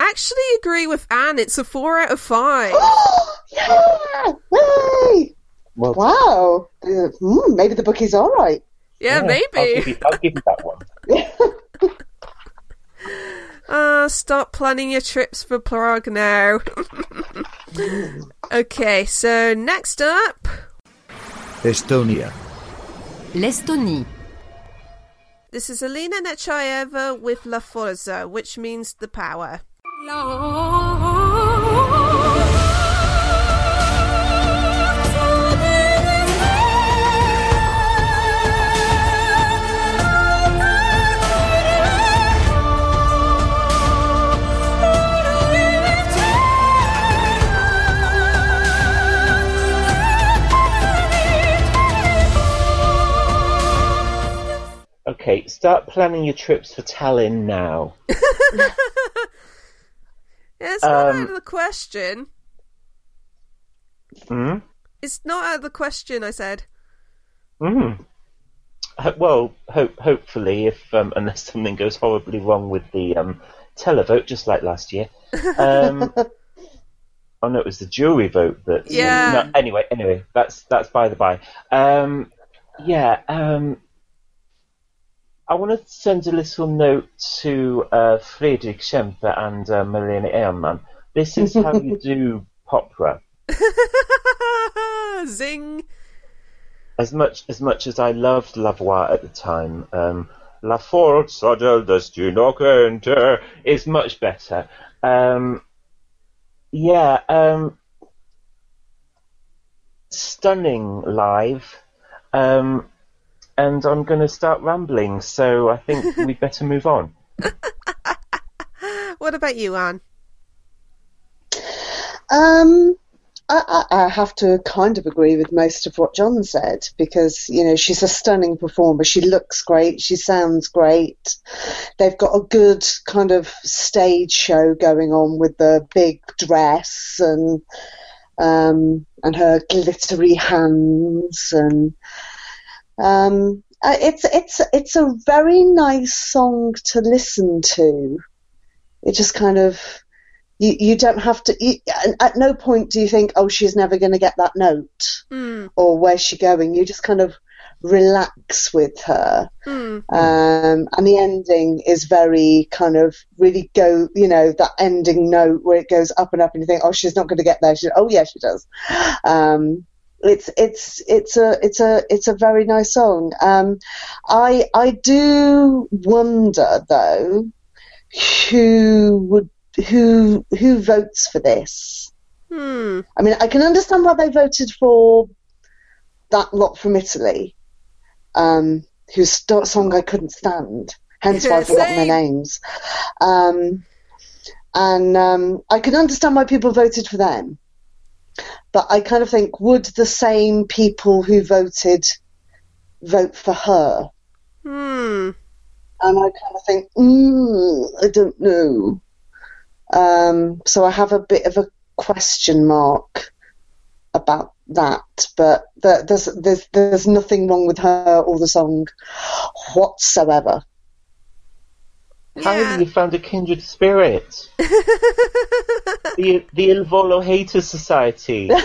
actually agree with Anne. It's a four out of five.
yeah! Way!
Well,
Wow. Uh, mm, maybe the bookie's all right.
Yeah,
I'll give,
maybe.
you, I'll give you that one.
Uh, start planning your trips for Prague now. okay, so next up,
Estonia.
L'Estonie.
this is Elina Nechayeva with La Forza, which means the power.
Okay, start planning your trips for Tallinn now.
It's not
Um,
out of the question.
Hmm?
It's not out of the question, I said.
Mm. Well, hope hopefully, if um, unless something goes horribly wrong with the um, televote, just like last year. Um, oh no, it was the jury vote that.
Yeah.
No, anyway, anyway, that's that's by the by. Um, yeah. Um, I want to send a little note to uh, Fredrik Kempe and uh, Malena Ernman. This is how you do opera.
Zing!
as much as much as I loved La Voix at the time, um, La Forza del Destino que enter is much better. Um, yeah, um, stunning live. Um, and I'm going to start rambling, so I think we'd better move on.
What about you, Anne?
Um, I, I, I have to kind of agree with most of what John said because, you know, she's a stunning performer. She looks great. She sounds great. They've got a good kind of stage show going on with the big dress and, um, and her glittery hands and, um, uh, it's, it's, it's a very nice song to listen to. It just kind of, you, you don't have to you, at no point do you think oh she's never going to get that note
Hmm.
or where's she going you just kind of relax with her
Hmm.
um, and the ending is very kind of really go you know that ending note where it goes up and up and you think oh she's not going to get there she, oh yeah she does um, it's it's it's a it's a it's a very nice song. Um, I I do wonder though who would who who votes for this.
Hmm.
I mean, I can understand why they voted for that lot from Italy, um, whose st- song I couldn't stand. Hence why I've forgotten their names. Um, and um, I can understand why people voted for them. But I kind of think, would the same people who voted vote for her?
Hmm.
And I kind of think, mm, I don't know. Um, so I have a bit of a question mark about that. But there's there's there's nothing wrong with her or the song whatsoever.
How
Yeah.
you found a kindred spirit? the the Il Volo Haters Society.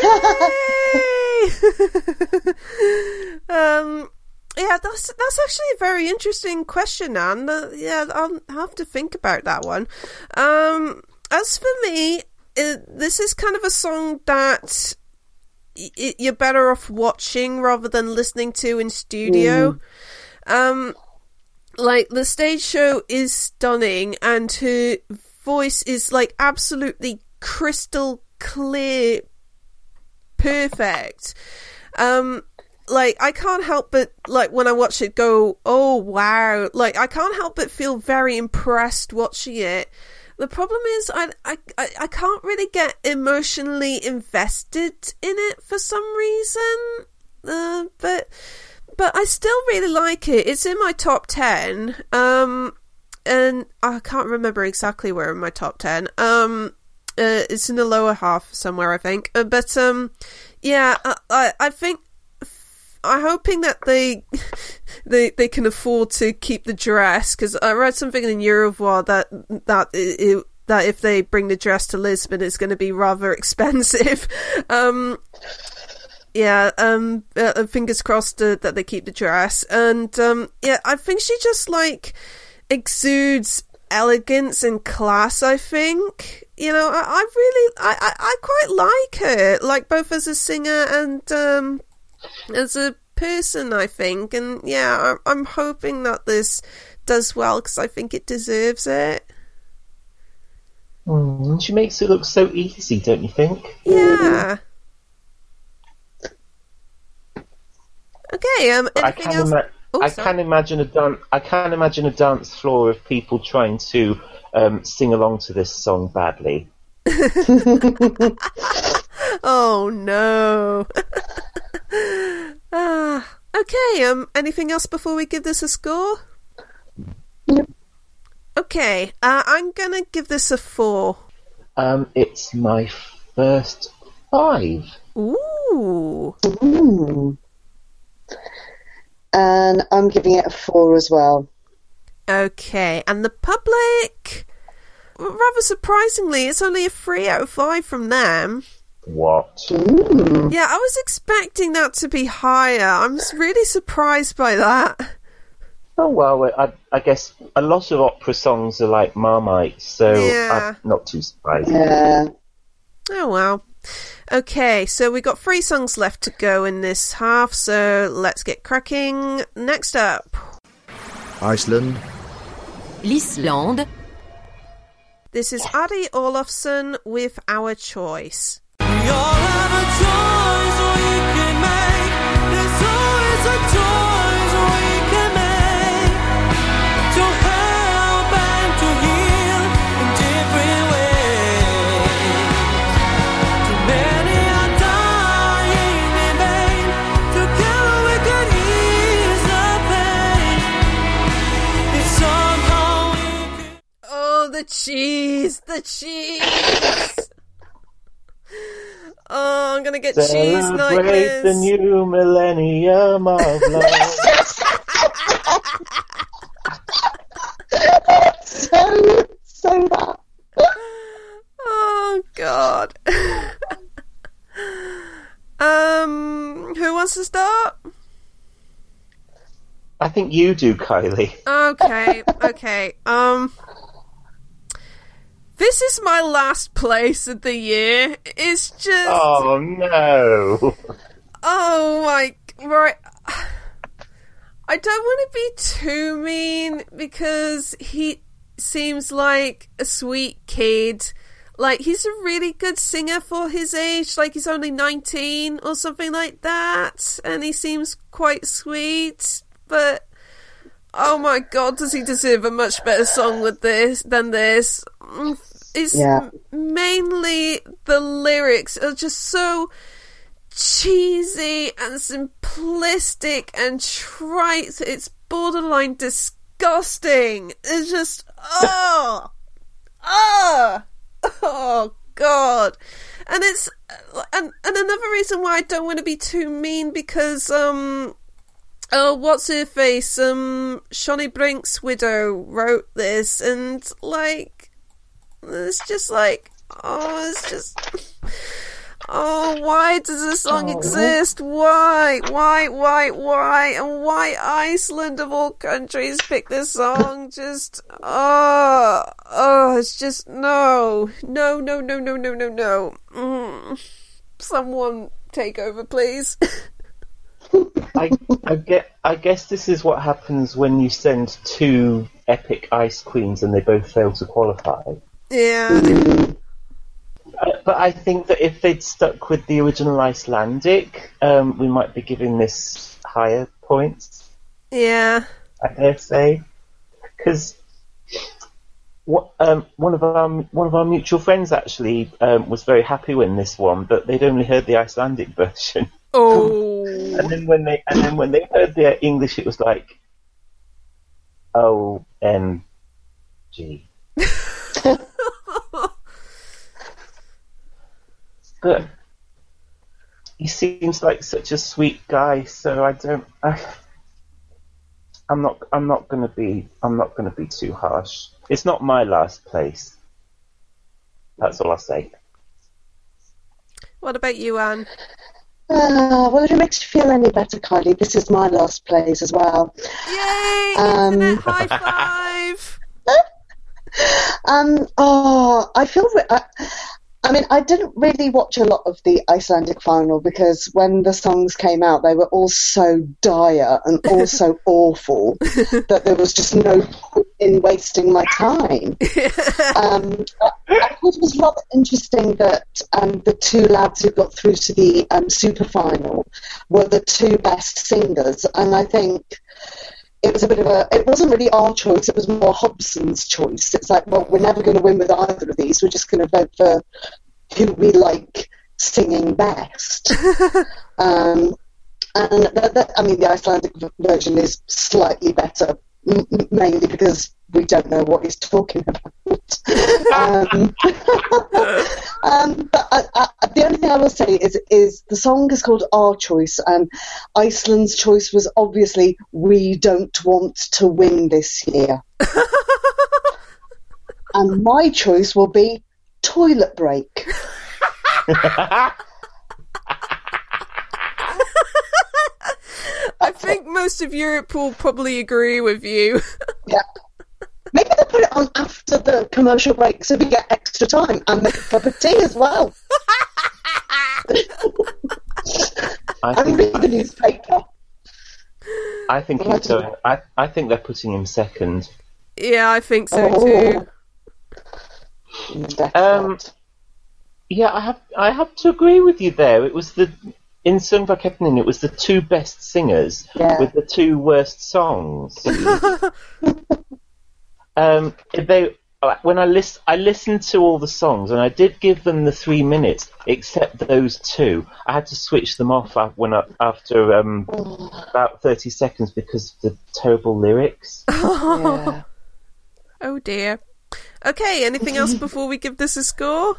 Um, yeah, that's that's actually a very interesting question, Anne. Yeah, I'll have to think about that one. Um, as for me, uh, this is kind of a song that y- you're better off watching rather than listening to in studio. Um, like the stage show is stunning, and her voice is like absolutely crystal clear perfect. Um, like I can't help but like when I watch it go, oh wow! Like I can't help but feel very impressed watching it. The problem is I I I can't really get emotionally invested in it for some reason. Uh, but but I still really like it. It's in my top ten. Um, and I can't remember exactly where in my top ten. Um, uh, it's in the lower half somewhere, I think. Uh, but um, yeah, I, I, I think I'm hoping that they they they can afford to keep the dress because I read something in Eurovoix that that it, that if they bring the dress to Lisbon, it's going to be rather expensive. um, yeah, um, uh, fingers crossed uh, that they keep the dress, and um, yeah, I think she just like exudes elegance and class. I think you know, I, I really, I, I, I quite like her, like both as a singer and um, as a person. I think, and yeah, I'm, I'm hoping that this does well because I think it deserves it.
Mm, she makes it look so easy, don't you think?
Yeah. Okay. Um.
I
Anything
can,
else?
ima-
Oh,
I
sorry.
can imagine a dan- I can imagine a dance floor of people trying to um, sing along to this song badly.
Oh no. ah. Okay. Um. Anything else before we give this a score? Okay. Uh, I'm gonna give this a four.
Um, it's my first five.
Ooh.
Ooh. And I'm giving it a four as well.
Okay. And the public. Rather surprisingly, it's only a three out of five from them.
What?
Yeah, I was expecting that to be higher. I'm really surprised by that.
Oh well, I, I guess a lot of opera songs are like Marmite, so
Yeah.
I'm not too surprised.
Yeah.
Oh well. Okay, so we've got three songs left to go in this half, so let's get cracking. Next up,
Iceland,
L'Islande,
this is Ari Ólafsson with Our Choice.
We the
cheese! The cheese! Oh, I'm gonna get cheese
Celebrate
nightmares.
the new millennium of love.
So, so that.
Oh God. um, who wants to start?
I think you do, Kylie.
Okay, okay. Um, this is my last place of the year. It's just
Oh no!
Oh my right. I don't want to be too mean because he seems like a sweet kid. Like he's a really good singer for his age. Like he's only 19 or something like that and he seems quite sweet, but oh my god, does he deserve a much better song with this than this? Mm, It's yeah. mainly the lyrics are just so cheesy and simplistic and trite. It's borderline disgusting. It's just oh, oh, oh god. And it's and and another reason why I don't want to be too mean because um oh what's her face um Sjonni Brink's widow wrote this and like it's just like oh it's just Oh, why does this song oh. exist? Why? Why? Why? Why? And why Iceland of all countries picked this song? just, oh, oh, it's just, no. No, no, no, no, no, no, no. Mm. Someone take over, please.
I, I, get, I guess this is what happens when you send two epic ice queens and they both fail to qualify.
Yeah.
but I think that if they'd stuck with the original Icelandic, um, we might be giving this higher points.
Yeah.
I dare say, because um, one of our one of our mutual friends actually um, was very happy when this one, but they'd only heard the Icelandic version.
Oh.
and then when they and then when they heard the English, it was like, O M G. but he seems like such a sweet guy. So I don't. I, I'm not. I'm not going to be. I'm not going to be too harsh. It's not my last place. That's all I'll say.
What about you, Anne?
Uh, well, if it makes you feel any better, Kylie, this is my last place as well.
Yay! Um, Internet high five!
um, oh, I feel. Re- I, I mean, I didn't really watch a lot of the Icelandic final because when the songs came out, they were all so dire and all so awful that there was just no point in wasting my time. um, I thought it was rather interesting that um, the two lads who got through to the um, super final were the two best singers, and I think it was a bit of a it wasn't really our choice it was more hobson's choice. It's like well we're never going to win with either of these we're just going to vote for who we like singing best. Um, and that, that, i mean the icelandic version is slightly better mainly because we don't know what he's talking about. um, um, but I, I, the only thing I will say is, is the song is called Our Choice, and Iceland's choice was obviously we don't want to win this year. and my choice will be toilet break.
I think most of Europe will probably agree with you.
yeah. Maybe they put it on after the commercial break so we get extra time and make a cup of tea as well. I and read the newspaper.
I think he's going. I, I think they're putting him second.
Yeah, I think so oh.
too. Um, yeah, I have I have to agree with you there. It was the in Söngvakeppnin, it was the two best singers
yeah.
with the two worst songs. um, they when I list, I listened to all the songs and I did give them the three minutes, except those two. I had to switch them off when I, after um, about thirty seconds because of the terrible lyrics.
yeah. Oh dear. Okay, anything else before we give this a score?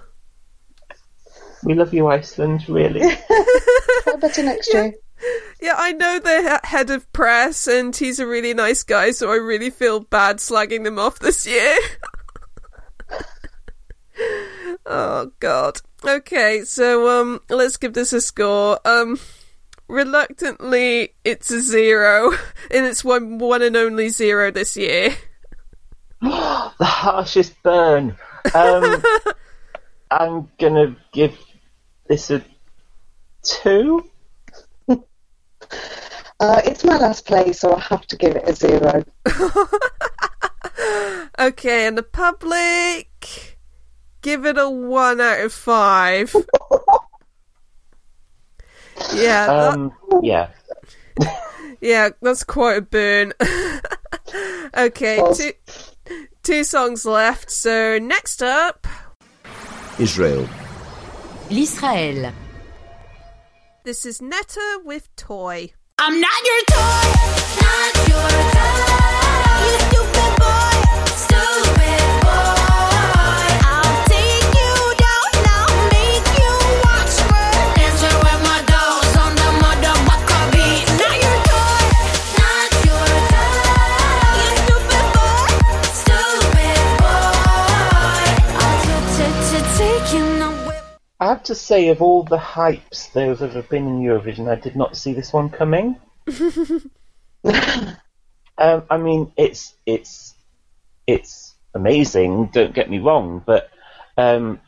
We love you, Iceland, really.
better next year.
Yeah, I know the head of press, and he's a really nice guy, so I really feel bad slagging them off this year. oh God. Okay, so um, let's give this a score. Um, reluctantly, it's a zero, and it's one one and only zero this year.
the harshest burn. Um, I'm gonna give this a two.
Uh, it's my last play, so I have to give it a zero.
okay, and the public give it a one out of five. yeah.
Um. Yeah.
yeah, that's quite a burn. okay, two, two songs left. So next up,
Israel.
L'Israël.
This is Netta with Toy.
I'm not your toy, not your toy.
Have to say, of all the hypes there have ever been in Eurovision, I did not see this one coming. um, I mean, it's it's it's amazing. Don't get me wrong, but um,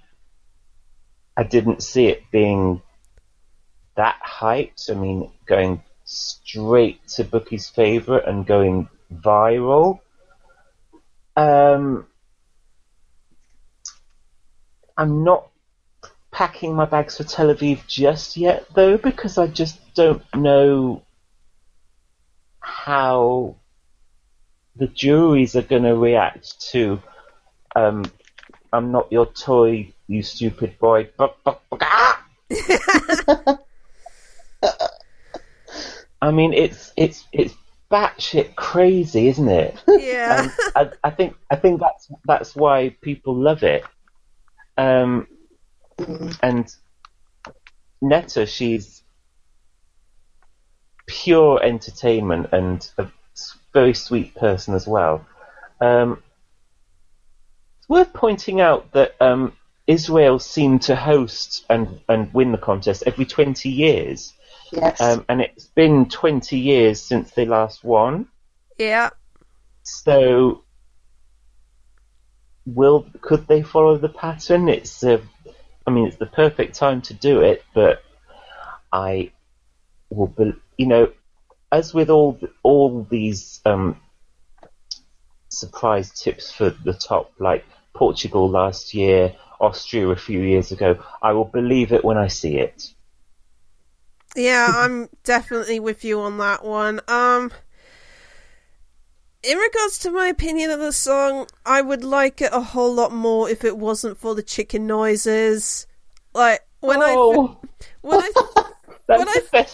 I didn't see it being that hyped. I mean, going straight to Bookie's favourite and going viral. Um, I'm not packing my bags for Tel Aviv just yet, though, because I just don't know how the juries are going to react to um, I'm not your toy, you stupid boy. I mean, it's it's it's batshit crazy, isn't it?
Yeah.
I, I, think I think that's that's why people love it. Um, and Netta, she's pure entertainment and a very sweet person as well. Um, it's worth pointing out that um, Israel seemed to host and, and win the contest every 20 years.
Yes.
Um, and it's been 20 years since they last won.
Yeah.
So, will could they follow the pattern? It's a I mean, it's the perfect time to do it, but I will, be, you know, as with all all these um, surprise tips for the top, like Portugal last year, Austria a few years ago, I will believe it when I see it.
Yeah, I'm definitely with you on that one. Um, in regards to my opinion of the song, I would like it a whole lot more if it wasn't for the chicken noises. Like when
oh.
I when I when
the
I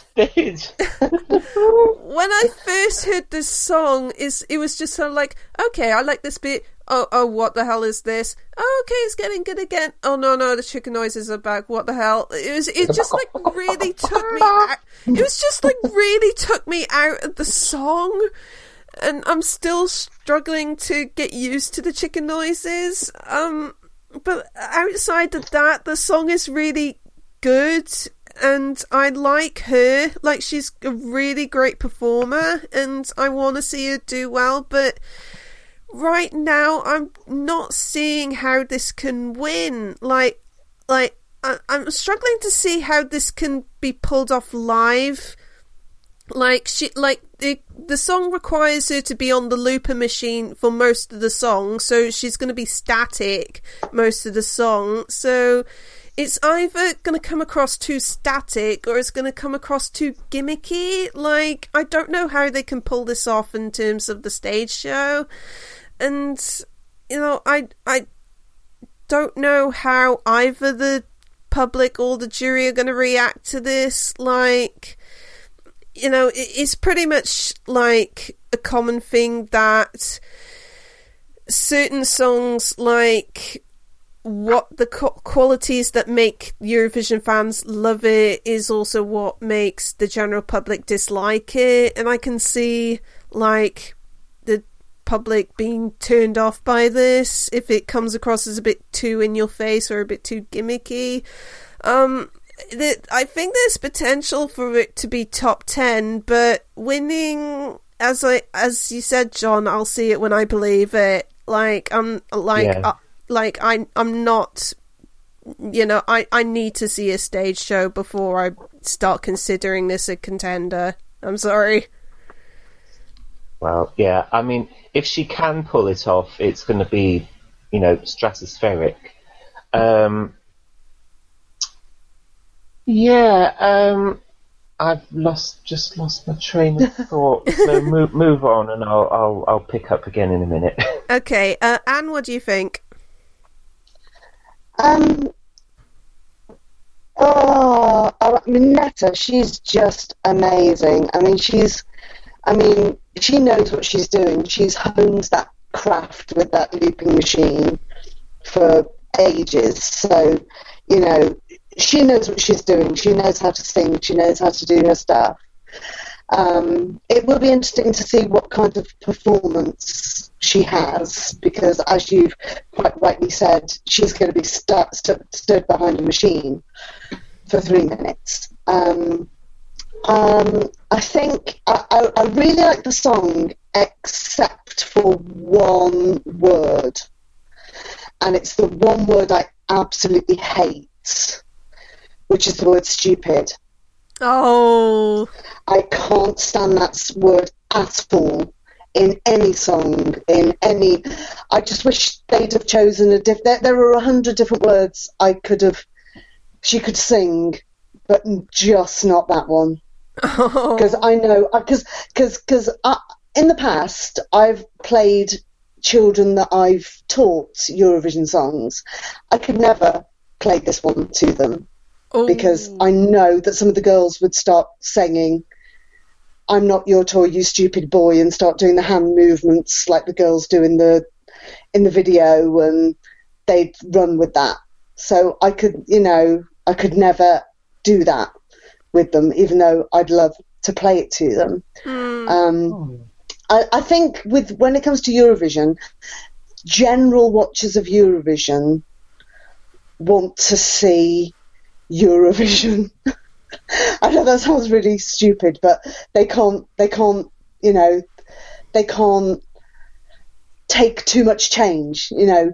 when I first heard this song, is it was just sort of like, okay, I like this bit. Oh, oh, what the hell is this? Oh, okay, it's getting good again. Oh no, no, the chicken noises are back. What the hell? It was, it just like really took me. Out. It was just like really took me out of the song and I'm still struggling to get used to the chicken noises. Um, but outside of that, the song is really good, and I like her. Like she's a really great performer, and I want to see her do well. But right now, I'm not seeing how this can win. Like, like I- I'm struggling to see how this can be pulled off live like she like the the song requires her to be on the looper machine for most of the song so she's going to be static most of the song. So it's either going to come across too static or it's going to come across too gimmicky. Like i don't know how they can pull this off in terms of the stage show. And you know i i don't know how either the public or the jury are going to react to this. Like you know, it's pretty much like a common thing that certain songs, like what the qualities that make Eurovision fans love it, is also what makes the general public dislike it. And I can see, like, the public being turned off by this if it comes across as a bit too in your face or a bit too gimmicky. Um, that I think there's potential for it to be top ten, but winning as I as you said, John, I'll see it when I believe it. Like I'm like
Yeah.
uh, like I I'm not. You know, I I need to see a stage show before I start considering this a contender. I'm sorry.
Well, yeah. I mean, if she can pull it off, it's going to be, you know, stratospheric. Um, yeah. Um, I've lost just lost my train of thought. so move move on, and I'll I'll I'll pick up again in a minute.
Okay, uh, Ann, what do you think?
Um, oh, I mean, Netta, she's just amazing. I mean, she's, I mean, she knows what she's doing. She's honed that craft with that looping machine for ages. So, you know, she knows what she's doing. She knows how to sing. She knows how to do her stuff. Um, it will be interesting to see what kind of performance she has because, as you've quite rightly said, she's going to be stu- stood behind a machine for three minutes. Um, um, I think I, I, I really like the song, except for one word, and it's the one word I absolutely hate, which is the word stupid.
Oh,
I can't stand that word at all in any song, in any. I just wish they'd have chosen a diff. There, there are a hundred different words I could have. She could sing, but just not that one. Because I know, uh, because because because uh, in the past I've played children that I've taught Eurovision songs. I could never play this one to them
oh.
because I know that some of the girls would start singing I'm not your toy, you stupid boy, and start doing the hand movements like the girls do in the in the video, and they'd run with that. So I could, you know, I could never do that with them, even though I'd love to play it to them.
Mm.
Um, I, I think with when it comes to Eurovision, general watchers of Eurovision want to see Eurovision. I know that sounds really stupid, but they can't. They can't. You know, they can't take too much change. You know,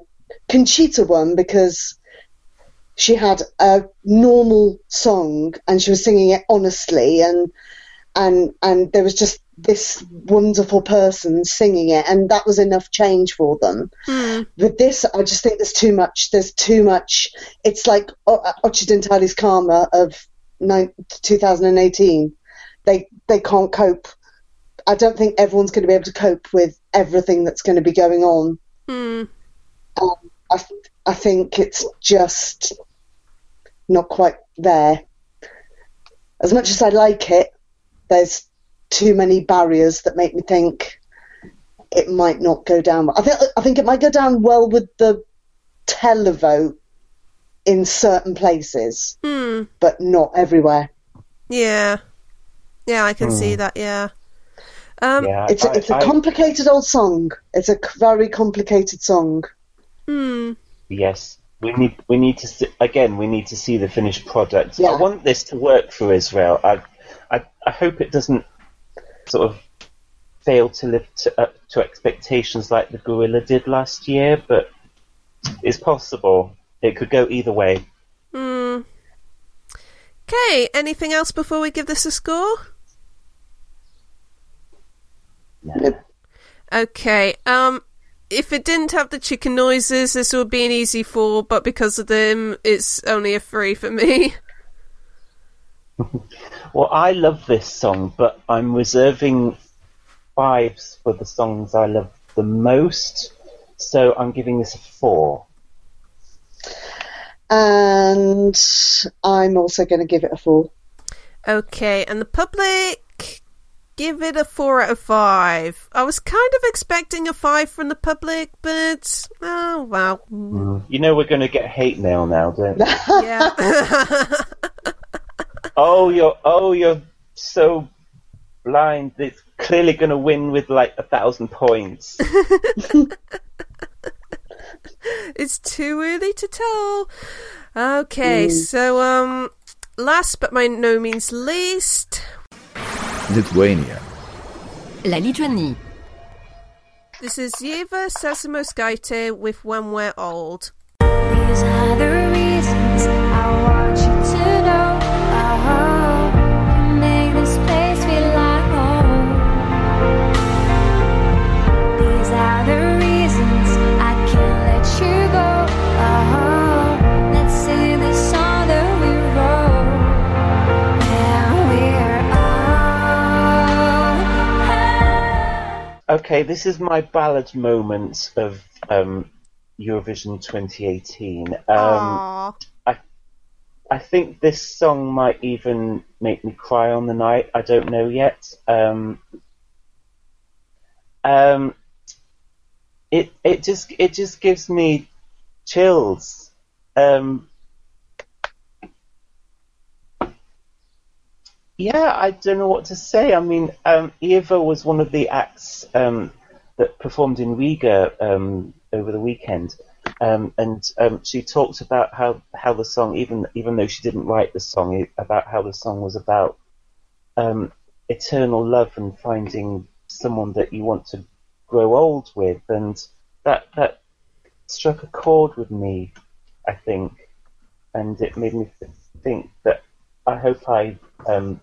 Conchita won because she had a normal song and she was singing it honestly, and and and there was just this wonderful person singing it, and that was enough change for them.
Mm.
With this, I just think there's too much. There's too much. It's like Occidentali's Karma of 2018. They they can't cope. I don't think everyone's going to be able to cope with everything that's going to be going on.
Mm.
Um, I I think it's just not quite there. As much as I like it, there's too many barriers that make me think it might not go down. I think I think it might go down well with the televote in certain places,
mm.
but not everywhere.
Yeah, yeah, I can mm. see
Hmm.
that. Yeah, um,
yeah
it's a,
I,
it's a
I,
complicated old song. It's a very complicated song.
mm.
Yes, we need we need to see, again. We need to see the finished product.
Yeah.
I want this to work for Israel. I, I I hope it doesn't sort of fail to live to, up to expectations like the Gorilla did last year, but it's possible. It could go either way.
Mm. Okay, anything else before we give this a score?
No.
Okay, um, if it didn't have the chicken noises, this would be an easy four, but because of them, it's only a three for me.
well, I love this song, but I'm reserving fives for the songs I love the most, so I'm giving this a four.
And I'm also going to give it a four.
Okay, and the public give it a four out of five. I was kind of expecting a five from the public, but oh wow.
You know we're going to get hate mail now, don't we?
Yeah.
oh, you're oh you're so blind. It's clearly going to win with like a thousand points.
it's too early to tell. Okay, so um, last but by no means least,
Lithuania.
La Lituanie.
this is Ieva Zasimauskaitė with When We're Old.
Okay, this is my ballad moment of um, Eurovision 2018. Um,
Aw.
I think this song might even make me cry on the night. I don't know yet. Um, um, it it just it just gives me chills. Um, yeah, I don't know what to say. I mean, um, Ieva was one of the acts um, that performed in Riga um, over the weekend, um, and um, she talked about how, how the song, even even though she didn't write the song, about how the song was about um, eternal love and finding someone that you want to grow old with, and that that struck a chord with me, I think, and it made me think that I hope I um,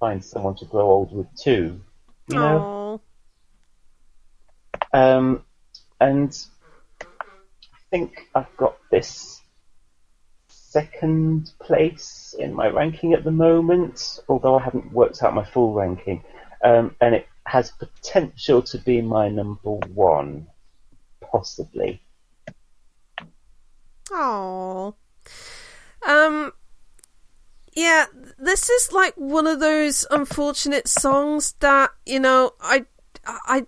find someone to grow old with too. You know. Um, and I think I've got this second place in my ranking at the moment, although I haven't worked out my full ranking. Um, and it has potential to be my number one, possibly.
Oh. Um. Yeah, this is like one of those unfortunate songs that you know I I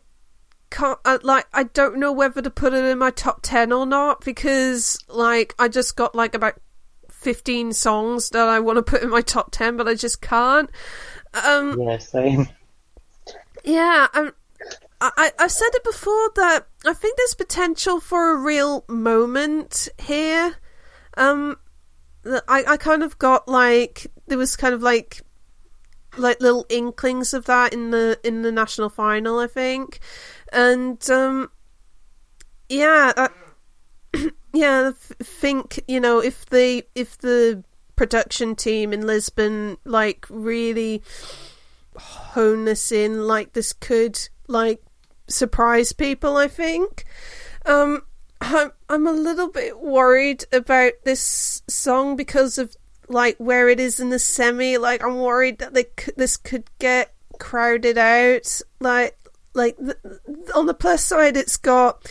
can't I, like I don't know whether to put it in my top ten or not because like I just got like about fifteen songs that I want to put in my top ten, but I just can't. Um.
Yeah, same.
Yeah, um, I, I, I've said it before that I think there's potential for a real moment here. Um, I, I kind of got like there was kind of like like little inklings of that in the in the national final, I think, and um, yeah, I, yeah, I think you know if the if the production team in Lisbon like really hone this in like this could like surprise people i think. Um i'm, I'm a little bit worried about this song because of like where it is in the semi like i'm worried that they c- this could get crowded out like like th- on the plus side it's got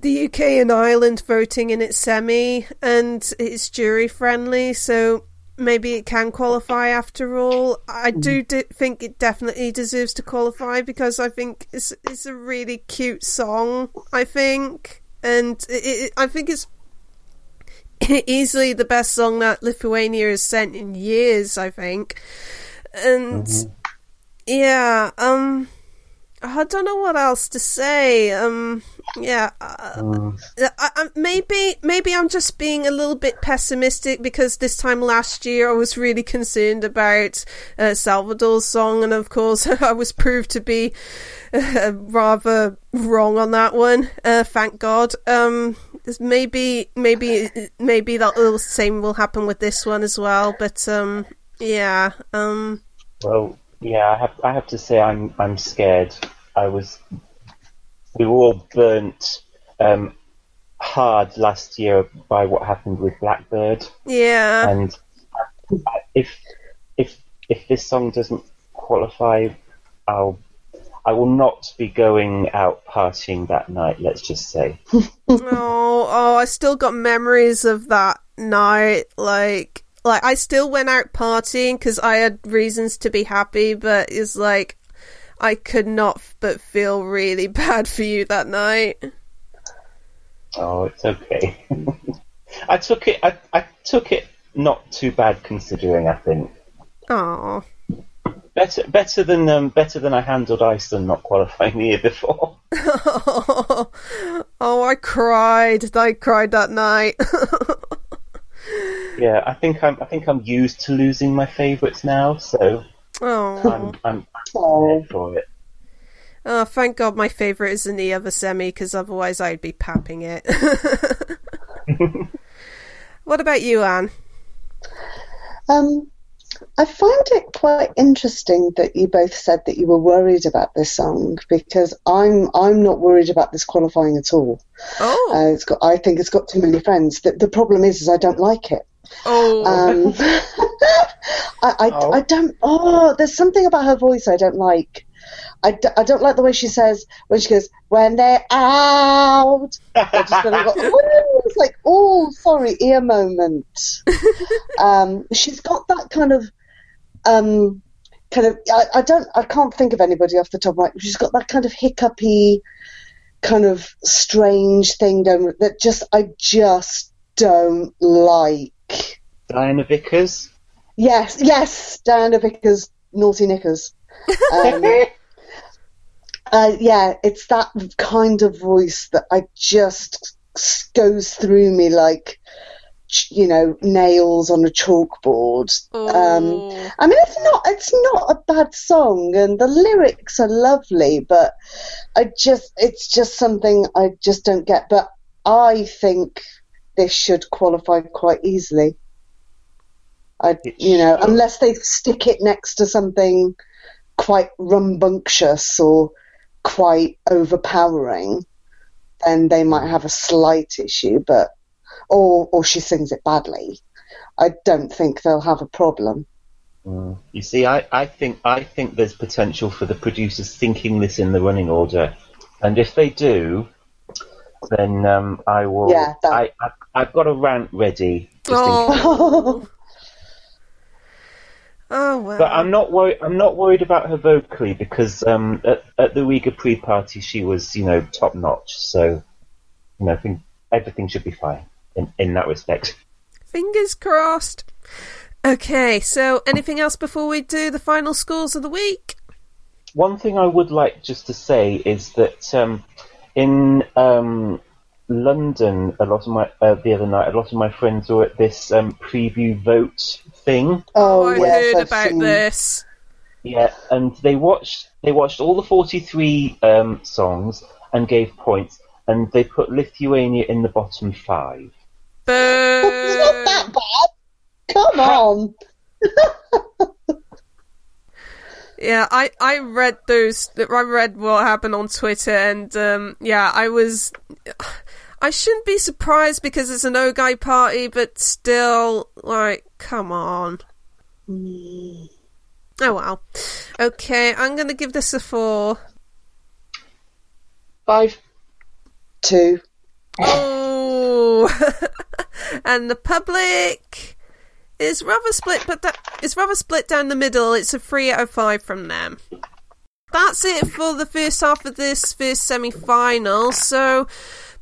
the UK and Ireland voting in its semi, and it's jury friendly, so maybe it can qualify after all. I do mm. d- think it definitely deserves to qualify because I think it's it's a really cute song. I think, and it, it, I think it's easily the best song that Lithuania has sent in years. I think, and yeah, um. I don't know what else to say. Um, yeah, uh, I, I, maybe maybe I'm just being a little bit pessimistic because this time last year I was really concerned about uh, Salvador's song, and of course I was proved to be uh, rather wrong on that one. Uh, thank God. Um, maybe maybe maybe that little same will happen with this one as well. But um, yeah. Um,
Well, yeah, I have I have to say I'm I'm scared. I was we were all burnt um, hard last year by what happened with Blackbird,
yeah.
and if if if this song doesn't qualify, I'll I will not be going out partying that night. Let's just say.
oh, oh, I still got memories of that night. Like, like I still went out partying because I had reasons to be happy, but it's like I could not but feel really bad for you that night.
Oh, it's okay. I took it. I, I took it not too bad considering. I think
Oh,
better better than um, better than I handled Iceland not qualifying the year before.
oh, I cried. I cried that night.
Yeah, I think I'm I think I'm used to losing my favourites now, so
oh,
I'm I'm
Oh.
for it.
oh, thank God my favourite is in the other semi because otherwise I'd be papping it. what about you, Ann?
Um, I find it quite interesting that you both said that you were worried about this song because I'm I'm not worried about this qualifying at all.
Oh,
Uh, it's got I think it's got too many friends. The, the problem is, is I don't like it.
oh,
Um, I, I,
Oh.
I don't. Oh, there's something about her voice I don't like. I, d- I don't like the way she says when she goes when they're out. I just kind of go, "Ooh," it's like oh sorry ear moment. um, she's got that kind of um, kind of I, I don't I can't think of anybody off the top of my. She's got that kind of hiccupy kind of strange thing going that just I just don't like.
Diana Vickers.
Yes, yes, Diana Vickers, naughty knickers. Um, uh, yeah, it's that kind of voice that I just s- goes through me like, you know, nails on a chalkboard. Um. I mean, it's not it's not a bad song, and the lyrics are lovely, but I just it's just something I just don't get. But I think this should qualify quite easily. I,
It
you know,
should.
unless they stick it next to something quite rumbunctious or quite overpowering, then they might have a slight issue. But or or she sings it badly. I don't think they'll have a problem.
Mm. You see, I, I think I think there's potential for the producers thinking this in the running order, and if they do, then um, I will.
Yeah, that-
I, I I've got a rant ready. Just in case.
Oh. oh well.
But I'm not worried. I'm not worried about her vocally because um, at, at the Riga pre-party she was, you know, top notch. So, you know, I think everything should be fine in, in that respect.
Fingers crossed. Okay, so anything else before we do the final scores of the week?
One thing I would like just to say is that um, in um, London, a lot of my uh, the other night, a lot of my friends were at this um, preview vote thing.
Oh,
I
yes,
heard
I've
about
seen-
this.
Yeah, and they watched they watched all the forty three um, songs and gave points, and they put Lithuania in the bottom five.
It's not that bad. Come on.
Yeah, I, I read those. I read what happened on Twitter, and um, yeah, I was. I shouldn't be surprised because it's an OGAE party, but still, like, come on. Mm. Oh well. Okay, I'm gonna give this a four.
Five.
Two.
Oh, and the public is rather split, but that is rather split down the middle. It's a three out of five from them. That's it for the first half of this first semi-final. So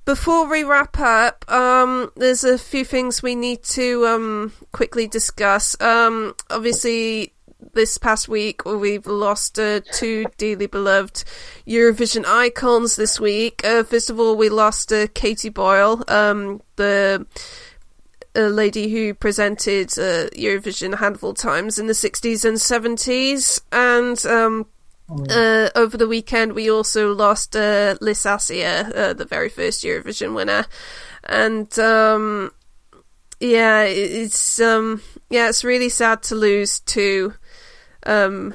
before we wrap up, um, there's a few things we need to um, quickly discuss. Um, obviously, this past week we've lost uh, two dearly beloved Eurovision icons this week. Uh, first of all, we lost uh, Katie Boyle, um, the lady who presented uh, Eurovision a handful of times in the 60s and 70s. And um, uh, over the weekend, we also lost uh, Lys Assia, uh, the very first Eurovision winner. And um, yeah, it's um, yeah, it's really sad to lose two um,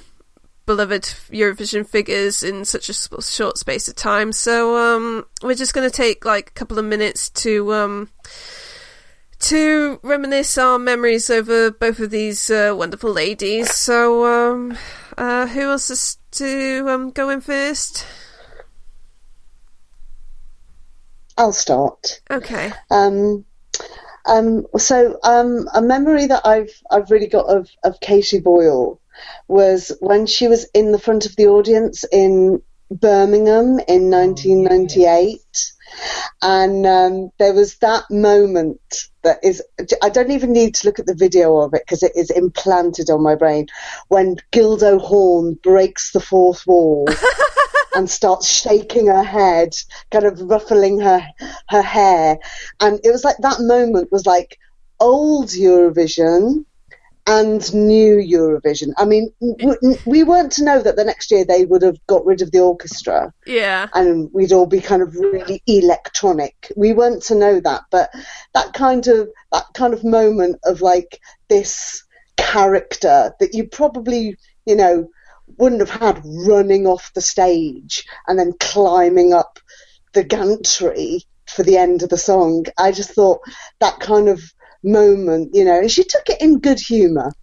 beloved Eurovision figures in such a short space of time. So um, we're just going to take like a couple of minutes to um, to reminisce our memories over both of these uh, wonderful ladies. So um, uh, who else is to um, go in first?
I'll start.
Okay.
Um, um, so um, a memory that I've I've really got of, of Katie Boyle was when she was in the front of the audience in Birmingham in 1998. And um, there was that moment that is, I don't even need to look at the video of it because it is implanted on my brain. When Guildo Horn breaks the fourth wall and starts shaking her head, kind of ruffling her her hair, and it was like that moment was like old Eurovision and new Eurovision. I mean, we weren't to know that the next year they would have got rid of the orchestra
Yeah.
and we'd all be kind of really electronic. We weren't to know that, but that kind of that kind of moment of like this character that you probably, you know, wouldn't have had running off the stage and then climbing up the gantry for the end of the song. I just thought that kind of moment, you know, and she took it in good humour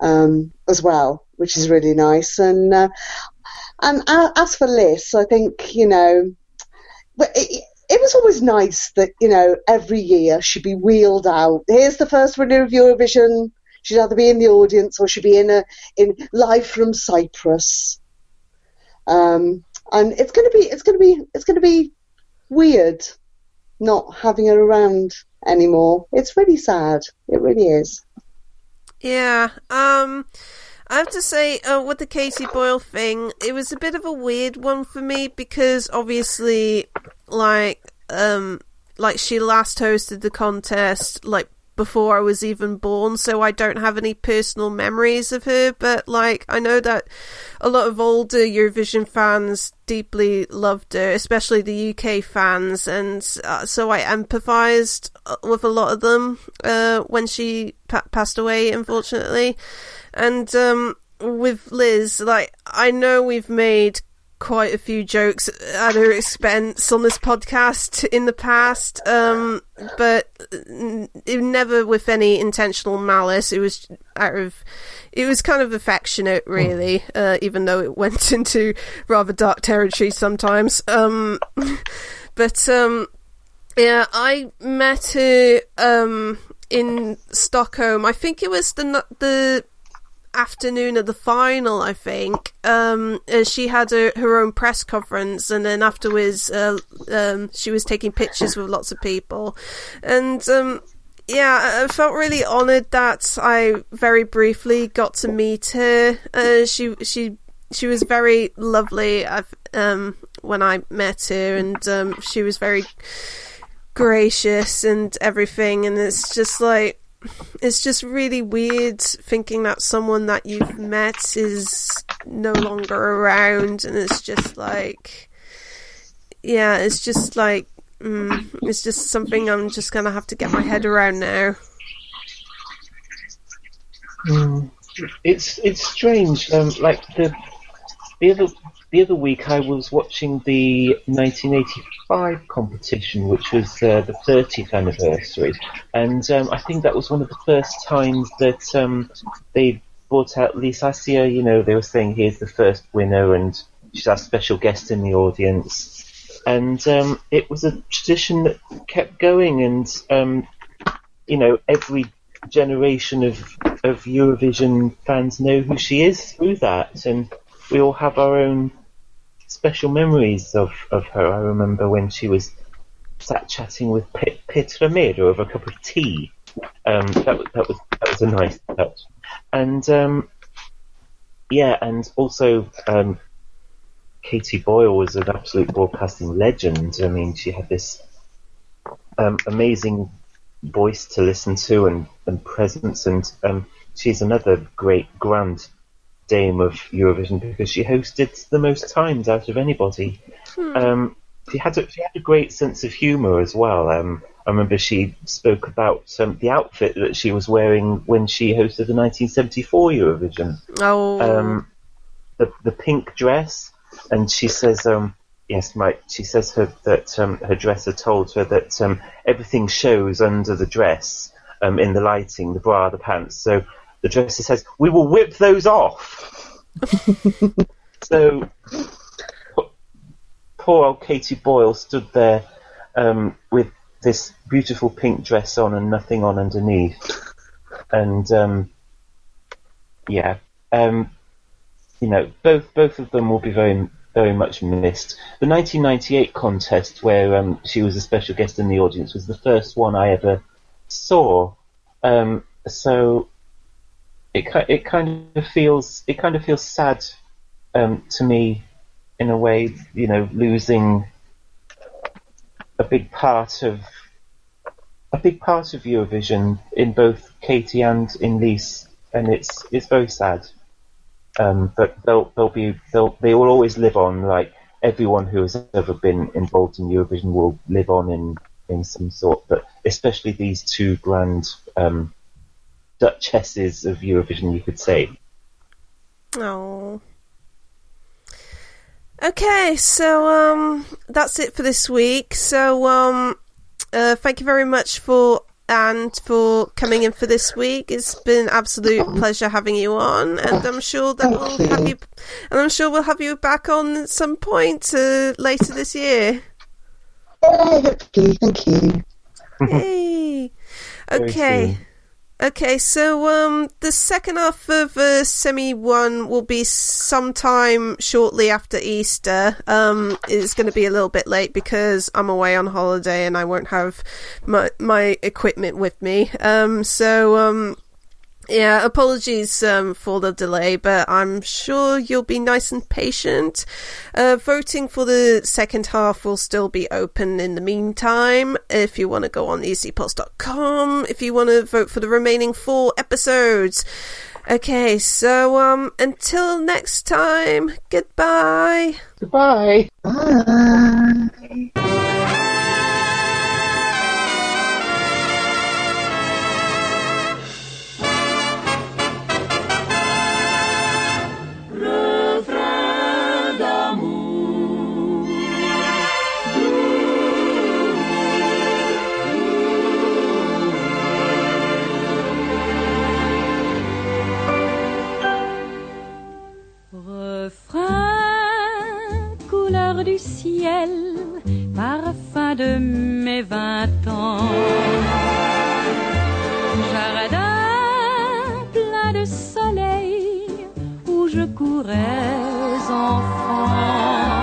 um, as well, which is really nice. And uh, And uh, as for Lys, I think you know, it, it was always nice that you know every year she'd be wheeled out. Here's the first winner of Eurovision. She'd either be in the audience or she'd be in a in live from Cyprus. Um, and it's going to be it's going to be it's going to be weird not having her around anymore. It's really sad. It really is.
Yeah. Um. I have to say, uh, with the Katie Boyle thing, it was a bit of a weird one for me because obviously, like, um, like she last hosted the contest like before I was even born, so I don't have any personal memories of her. But like, I know that a lot of older Eurovision fans deeply loved her, especially the UK fans, and uh, so I empathised uh, with a lot of them uh, when she pa- passed away, unfortunately. And um, with Lys, like I know we've made quite a few jokes at her expense on this podcast in the past, um, but never with any intentional malice. It was out of, it was kind of affectionate, really, uh, even though it went into rather dark territory sometimes. Um, but um, yeah, I met her um, in Stockholm. I think it was the the afternoon of the final, I think, um, uh, she had her, her own press conference, and then afterwards, uh, um, she was taking pictures with lots of people, and um, yeah, I felt really honoured that I very briefly got to meet her. Uh, she she she was very lovely. Um, when I met her, and um, she was very gracious and everything, and it's just like it's just really weird thinking that someone that you've met is no longer around, and it's just like, yeah, it's just like, mm, it's just something I'm just gonna have to get my head around now.
Mm. It's it's strange. Um, like the the other the other week I was watching the 1985 competition, which was uh, the 30th anniversary, and um, I think that was one of the first times that um, they brought out Lys Assia. You know, they were saying here's the first winner, and she's our special guest in the audience, and um, it was a tradition that kept going, and um, you know, every generation of of Eurovision fans know who she is through that, and we all have our own special memories of, of her. I remember when she was sat chatting with P- Petra over a cup of tea. Um, that, that was that was a nice touch, and um, yeah, and also um, Katie Boyle was an absolute broadcasting legend. I mean, she had this um, amazing voice to listen to and, and presence, and um, she's another great grand dame of Eurovision because she hosted the most times out of anybody. Hmm. Um, she had a, she had a great sense of humour as well. Um, I remember she spoke about um, the outfit that she was wearing when she hosted the 1974 Eurovision.
Oh,
um, the the pink dress, and she says, um, "Yes, Mike." She says her, that um, her dresser told her that um, everything shows under the dress um, in the lighting, the bra, the pants. So the dresser says, "We will whip those off." so poor old Katie Boyle stood there um, with this beautiful pink dress on and nothing on underneath, and um, yeah, um, you know, both both of them will be very very much missed. The 1998 contest, where um, she was a special guest in the audience, was the first one I ever saw. Um, so it it kind of feels it kind of feels sad um, to me in a way, you know, losing a big part of a big part of Eurovision in both Katie and in Lys, and it's it's very sad. Um, but they'll they'll be they'll they will always live on. Like everyone who has ever been involved in Eurovision will live on in in some sort. But especially these two grand um, duchesses of Eurovision, you could say.
Oh. Okay, so um, that's it for this week. So um, uh, thank you very much for and for coming in for this week. It's been an absolute pleasure having you on, and I'm sure that
Thank
we'll
you.
have you, and I'm sure we'll have you back on at some point uh, later this year.
Yeah, hopefully. Thank you.
Hey.
Very
Okay. Okay, so um, the second half of uh, Semi One will be sometime shortly after Easter. Um, it's going to be a little bit late because I'm away on holiday and I won't have my my equipment with me. Um, so um, yeah, apologies um, for the delay, but I'm sure you'll be nice and patient. Uh, voting for the second half will still be open in the meantime. If you want to go on easypost.com, if you want to vote for the remaining four episodes. Okay, so um, until next time, goodbye.
Goodbye.
Bye.
De mes vingt ans. Jardin plein de soleil où je courais enfant.